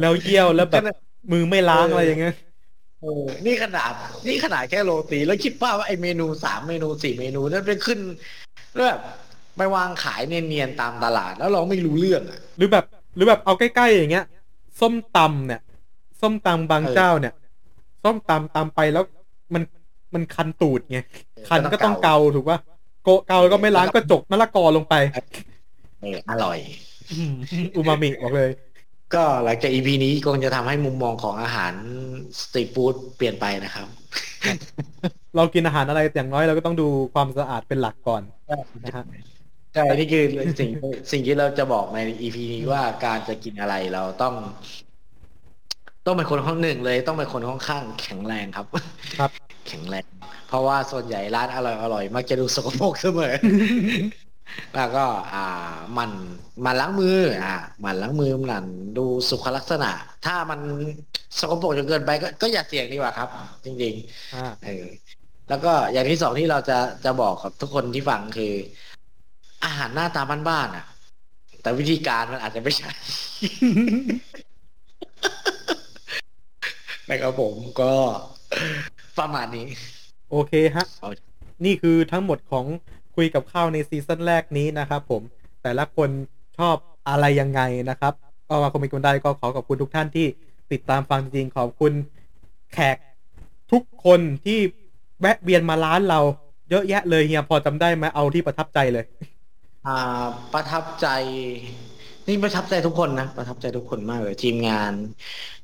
[SPEAKER 3] แล้วเยี่ยวแล้วแบบมือไม่ล้างอะไรอย่างเงี้ย
[SPEAKER 2] เออนี่ขนาด นี่ขนาดแค่โรตี แล้วคิดว่าว่าไอเมนูสามเมนูสี่เมนูนั้นไปขึ้นแล้วแบบไปวางขายเนียนๆตามตลาด แล้วเราไม่รู้เรื่องอะ
[SPEAKER 3] หรือแบบ หรือแบบเอาใกล้ๆอย่างเงี้ย ส้มตำเนี่ย ส้มตำบาง
[SPEAKER 2] เออ
[SPEAKER 3] เจ้าเนี่ย ส้มตำตำไปแล้วมันมันคันตูดไงคันก็ต้องเกาถูกป่ะโกะเกาแล้วก็ไม่ล้างก็จกมะละกอลงไป
[SPEAKER 2] เอออร่อย
[SPEAKER 3] อืมอูมามิบอกเลย
[SPEAKER 2] ก็หลังจากอีพีนี้คงจะทำให้มุมมองของอาหารสตรีทฟู้ดเปลี่ยนไปนะครับ
[SPEAKER 3] เรากินอาหารอะไรอย่างน้อยเราก็ต้องดูความสะอาดเป็นหลักก่อนนะฮะ
[SPEAKER 2] ใช่นี่คือสิ่งสิ่งที่เราจะบอกในอีพีนี้ว่าการจะกินอะไรเราต้อง ต้องเป็นคนห้องหนึ่งเลย ต้องเป็นคนค่อนข้างแข็งแรงครับ
[SPEAKER 3] ครับ
[SPEAKER 2] แข็งแรง เพราะว่าส่วนใหญ่ร้านอร่อยอร่อยมักจะดูสกปรกเสมอ แล้วก็ อ่า มันมันล้างมือ อ่า มันล้างมือมันดูสุขลักษณะ ถ้ามันสกปรกจนเกินไปก็ก็อย่าเสี่ยงดีกว่าครับ จริงๆ
[SPEAKER 3] อ่า
[SPEAKER 2] เออแล้วก็อย่างที่สองที่เราจะจะบอกกับทุกคนที่ฟังคือ อาหารหน้าตาบ้านๆอะ แต่วิธีการมันอาจจะไม่ใช่ นะครับผมก็ประมาณนี้
[SPEAKER 3] โอเคฮะ
[SPEAKER 2] เอา
[SPEAKER 3] นี่คือทั้งหมดของคุยกับข้าวในซีซั่นแรกนี้นะครับผม แต่ละคนชอบอะไรยังไงนะครับก็มาคอมเมนต์กันได้ก็ขอขอบคุณทุกท่านที่ติดตามฟังจริงๆขอบคุณแขกทุกคนที่แวะเวียนมาร้านเราเยอะแยะเลยเฮียพอจำได้ไหมเอาที่ประทับใจเลย
[SPEAKER 2] อ่า ประทับใจ นี่ประทับใจทุกคนนะประทับใจทุกคนมากเลยทีมงาน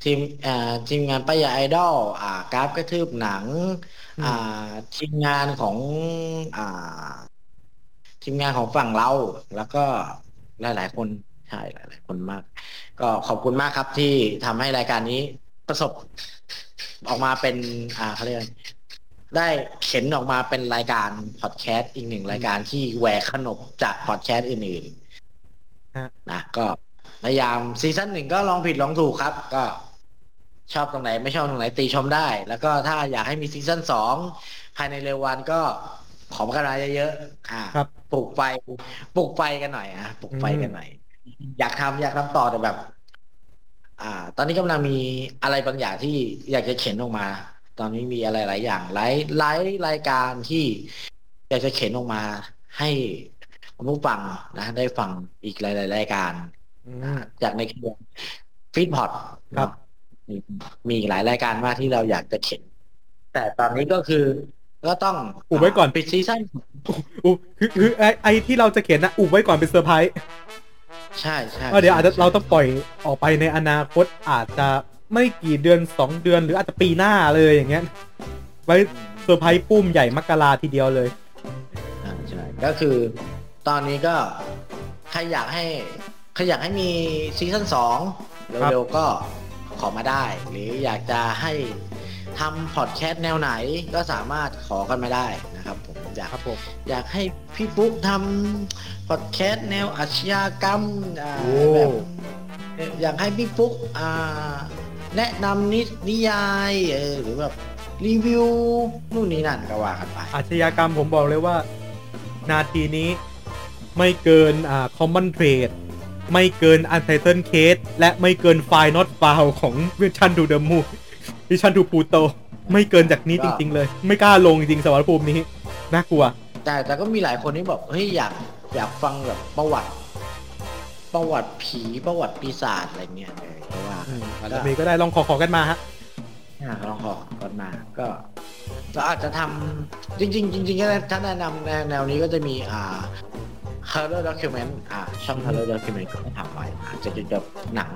[SPEAKER 2] ทีมอ่าทีมงานป้ายาไอดอลอ่ากราฟกระทืบหนัง
[SPEAKER 3] อืม
[SPEAKER 2] อ่าทีมงานของอ่า ทีมงานของฝั่งเราแล้วก็หลาย ๆ คนใช่หลาย ๆ คนมาก ก็ขอบคุณมากครับที่ทำให้รายการนี้ประสบ ออกมาเป็น อ่าเขาเรียกอะไรได้เข็นออกมาเป็นรายการพอดแคสต์อีกหนึ่งรายการที่แหวกขนบจากพอดแคสต์อื่น
[SPEAKER 3] ฮะ
[SPEAKER 2] ๆ นะก็พยายามซีซั่นหนึ่งก็ลองผิดลองถูกครับ ก็ ชอบตรงไหนไม่ชอบตรงไหนติชมได้ แล้วก็ถ้าอยากให้มีซีซั่นสองภายในเร็ววันก็ขอกันมาเยอะๆอ่า
[SPEAKER 3] ครับ
[SPEAKER 2] ปลุกไฟปลุกไฟกันหน่อยอะปลุกไฟกันหน่อย อยากทำอยากทำต่อแต่แบบ อ่า ตอนนี้กำลังมีอะไรบางอย่างที่อยากจะเข็นออกมาแต่ตอนนี้มีอะไรหลายอย่างหลายหลายรายการที่อยากจะเข็นออกมาให้ คุณผู้ฟังนะ ได้ฟังอีกหลาย ๆ รายการ
[SPEAKER 3] อืม
[SPEAKER 2] จากในเครือ Feedpod
[SPEAKER 3] ครับ
[SPEAKER 2] มีมีอีกหลายรายการมากที่เราอยากจะเข็น แต่ตอนนี้ก็คือก็ต้อง
[SPEAKER 3] อุบไว้ก่อน
[SPEAKER 2] ปิดซีซั่น
[SPEAKER 3] อุคือคือไอไอที่เราจะเข็นนะอุบไว้ก่อนเป็นเซอร์ไพรส์
[SPEAKER 2] ใช่ใช่
[SPEAKER 3] เออเดี๋ยวอาจจะ
[SPEAKER 2] ใช่
[SPEAKER 3] เราต้องปล่อยออกไปในอนาคตอาจจะไม่กี่เดือนสองเดือนหรืออาจจะปีหน้าเลยอย่างเงี้ยไว้เซอร์ไพรส์ปุ้มใหญ่มกราทีเดียวเลย
[SPEAKER 2] อ่าใช่ก็คือ ตอนนี้ก็ใครอยากให้ใครอยากให้มีซีซั่นสองเร็วๆก็ขอมาได้ หรืออยากจะให้ทำพอดแคสต์แนวไหนก็สามารถขอกันมาได้นะครับผมอยาก
[SPEAKER 3] ครับผม
[SPEAKER 2] อยากให้พี่ฟุ๊กทำพอดแคสต์แนวอาชญากรรมอ่า
[SPEAKER 3] โอ้
[SPEAKER 2] แบบอยากให้พี่ฟุ๊กอ่าแนะนำนินิยายเออหรือแบบรีวิวนู่นนี่นั่นก็ว่ากันไป
[SPEAKER 3] อาชญากรรมผมบอกเลยว่า นาทีนี้ ไม่เกินอ่า common trade ไม่เกิน untitled case และไม่เกิน file not found ของ Vision to the Moon Vision to Pluto ไม่เกินจากนี้จริง ๆ เลย ไม่กล้าลงจริงๆสวรรภูมินี้น่ากลัว
[SPEAKER 2] แต่แต่ก็มีหลายคนที่บอกเฮ้ยอยากอยากฟังแบบประวัติ ประวัติผีประวัติปีศาจอะไรเงี้ยเออเพราะว่า
[SPEAKER 3] อืมอาจจะมีก็ได้ลองขอขอกันมาฮะ
[SPEAKER 2] อ่าลองขอก่อนมาก็เราอาจจะทำจริง ๆ จริงๆก็ถ้าแนะนำแนวแนวนี้ก็จะมีอ่า horror document อ่าช่อง horror document ก็ทำไว้อาจจะเกี่ยวกับหนัง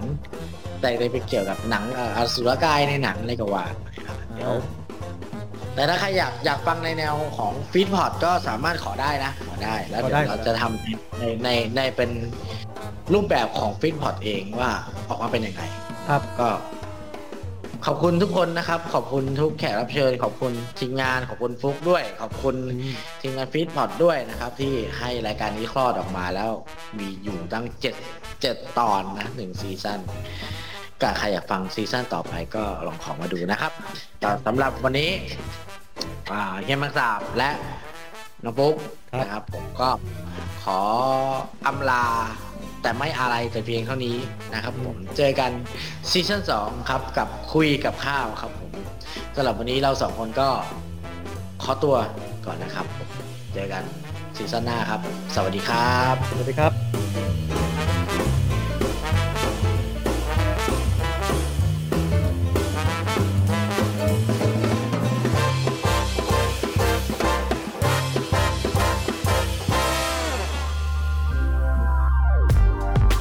[SPEAKER 2] แต่ได้ไปเกี่ยวกับหนังอ่าอสุรกายในหนังอะไรก็ว่าไปครับเดี๋ยว แต่ถ้าใครอยากอยากฟังในแนวของ Feedpod ก็สามารถขอได้นะ ขอได้ แล้ว
[SPEAKER 3] ขอได้
[SPEAKER 2] เดี๋
[SPEAKER 3] ได้
[SPEAKER 2] ยวเราจะทำในในในเป็นรูปแบบของ Feedpod เองว่าออกมาเป็นยังไง
[SPEAKER 3] ครับ
[SPEAKER 2] ก็ ขอบคุณทุกคนนะครับ ขอบคุณทุกแขกรับเชิญ ขอบคุณทีมงานขอบคุณปุ๊กด้วย ขอบคุณทีมงาน Feedpod ด้วยนะครับ ที่ให้รายการนี้คลอดออกมาแล้วมีอยู่ตั้งเจ็ดเจ็ดตอนนะหนึ่งซีซั่นก็ใครอยากฟังซีซั่นต่อไปก็ลองขอมาดูนะครับแต่สำหรับวันนี้อ่าเฮียแมงสาบและ น้องปุ๊ก
[SPEAKER 3] ครับ
[SPEAKER 2] นะครับ ผมก็ขออำลา แต่ไม่อะไรแต่เพียงเท่านี้นะครับ ผมเจอกันซีซั่นสองครับกับคุยกับข้าวครับผมสำหรับวันนี้เราสองคนก็ขอตัวก่อนนะครับผมเจอกันซีซั่นหน้าครับ สวัสดีครับ
[SPEAKER 3] สวัสดีครับ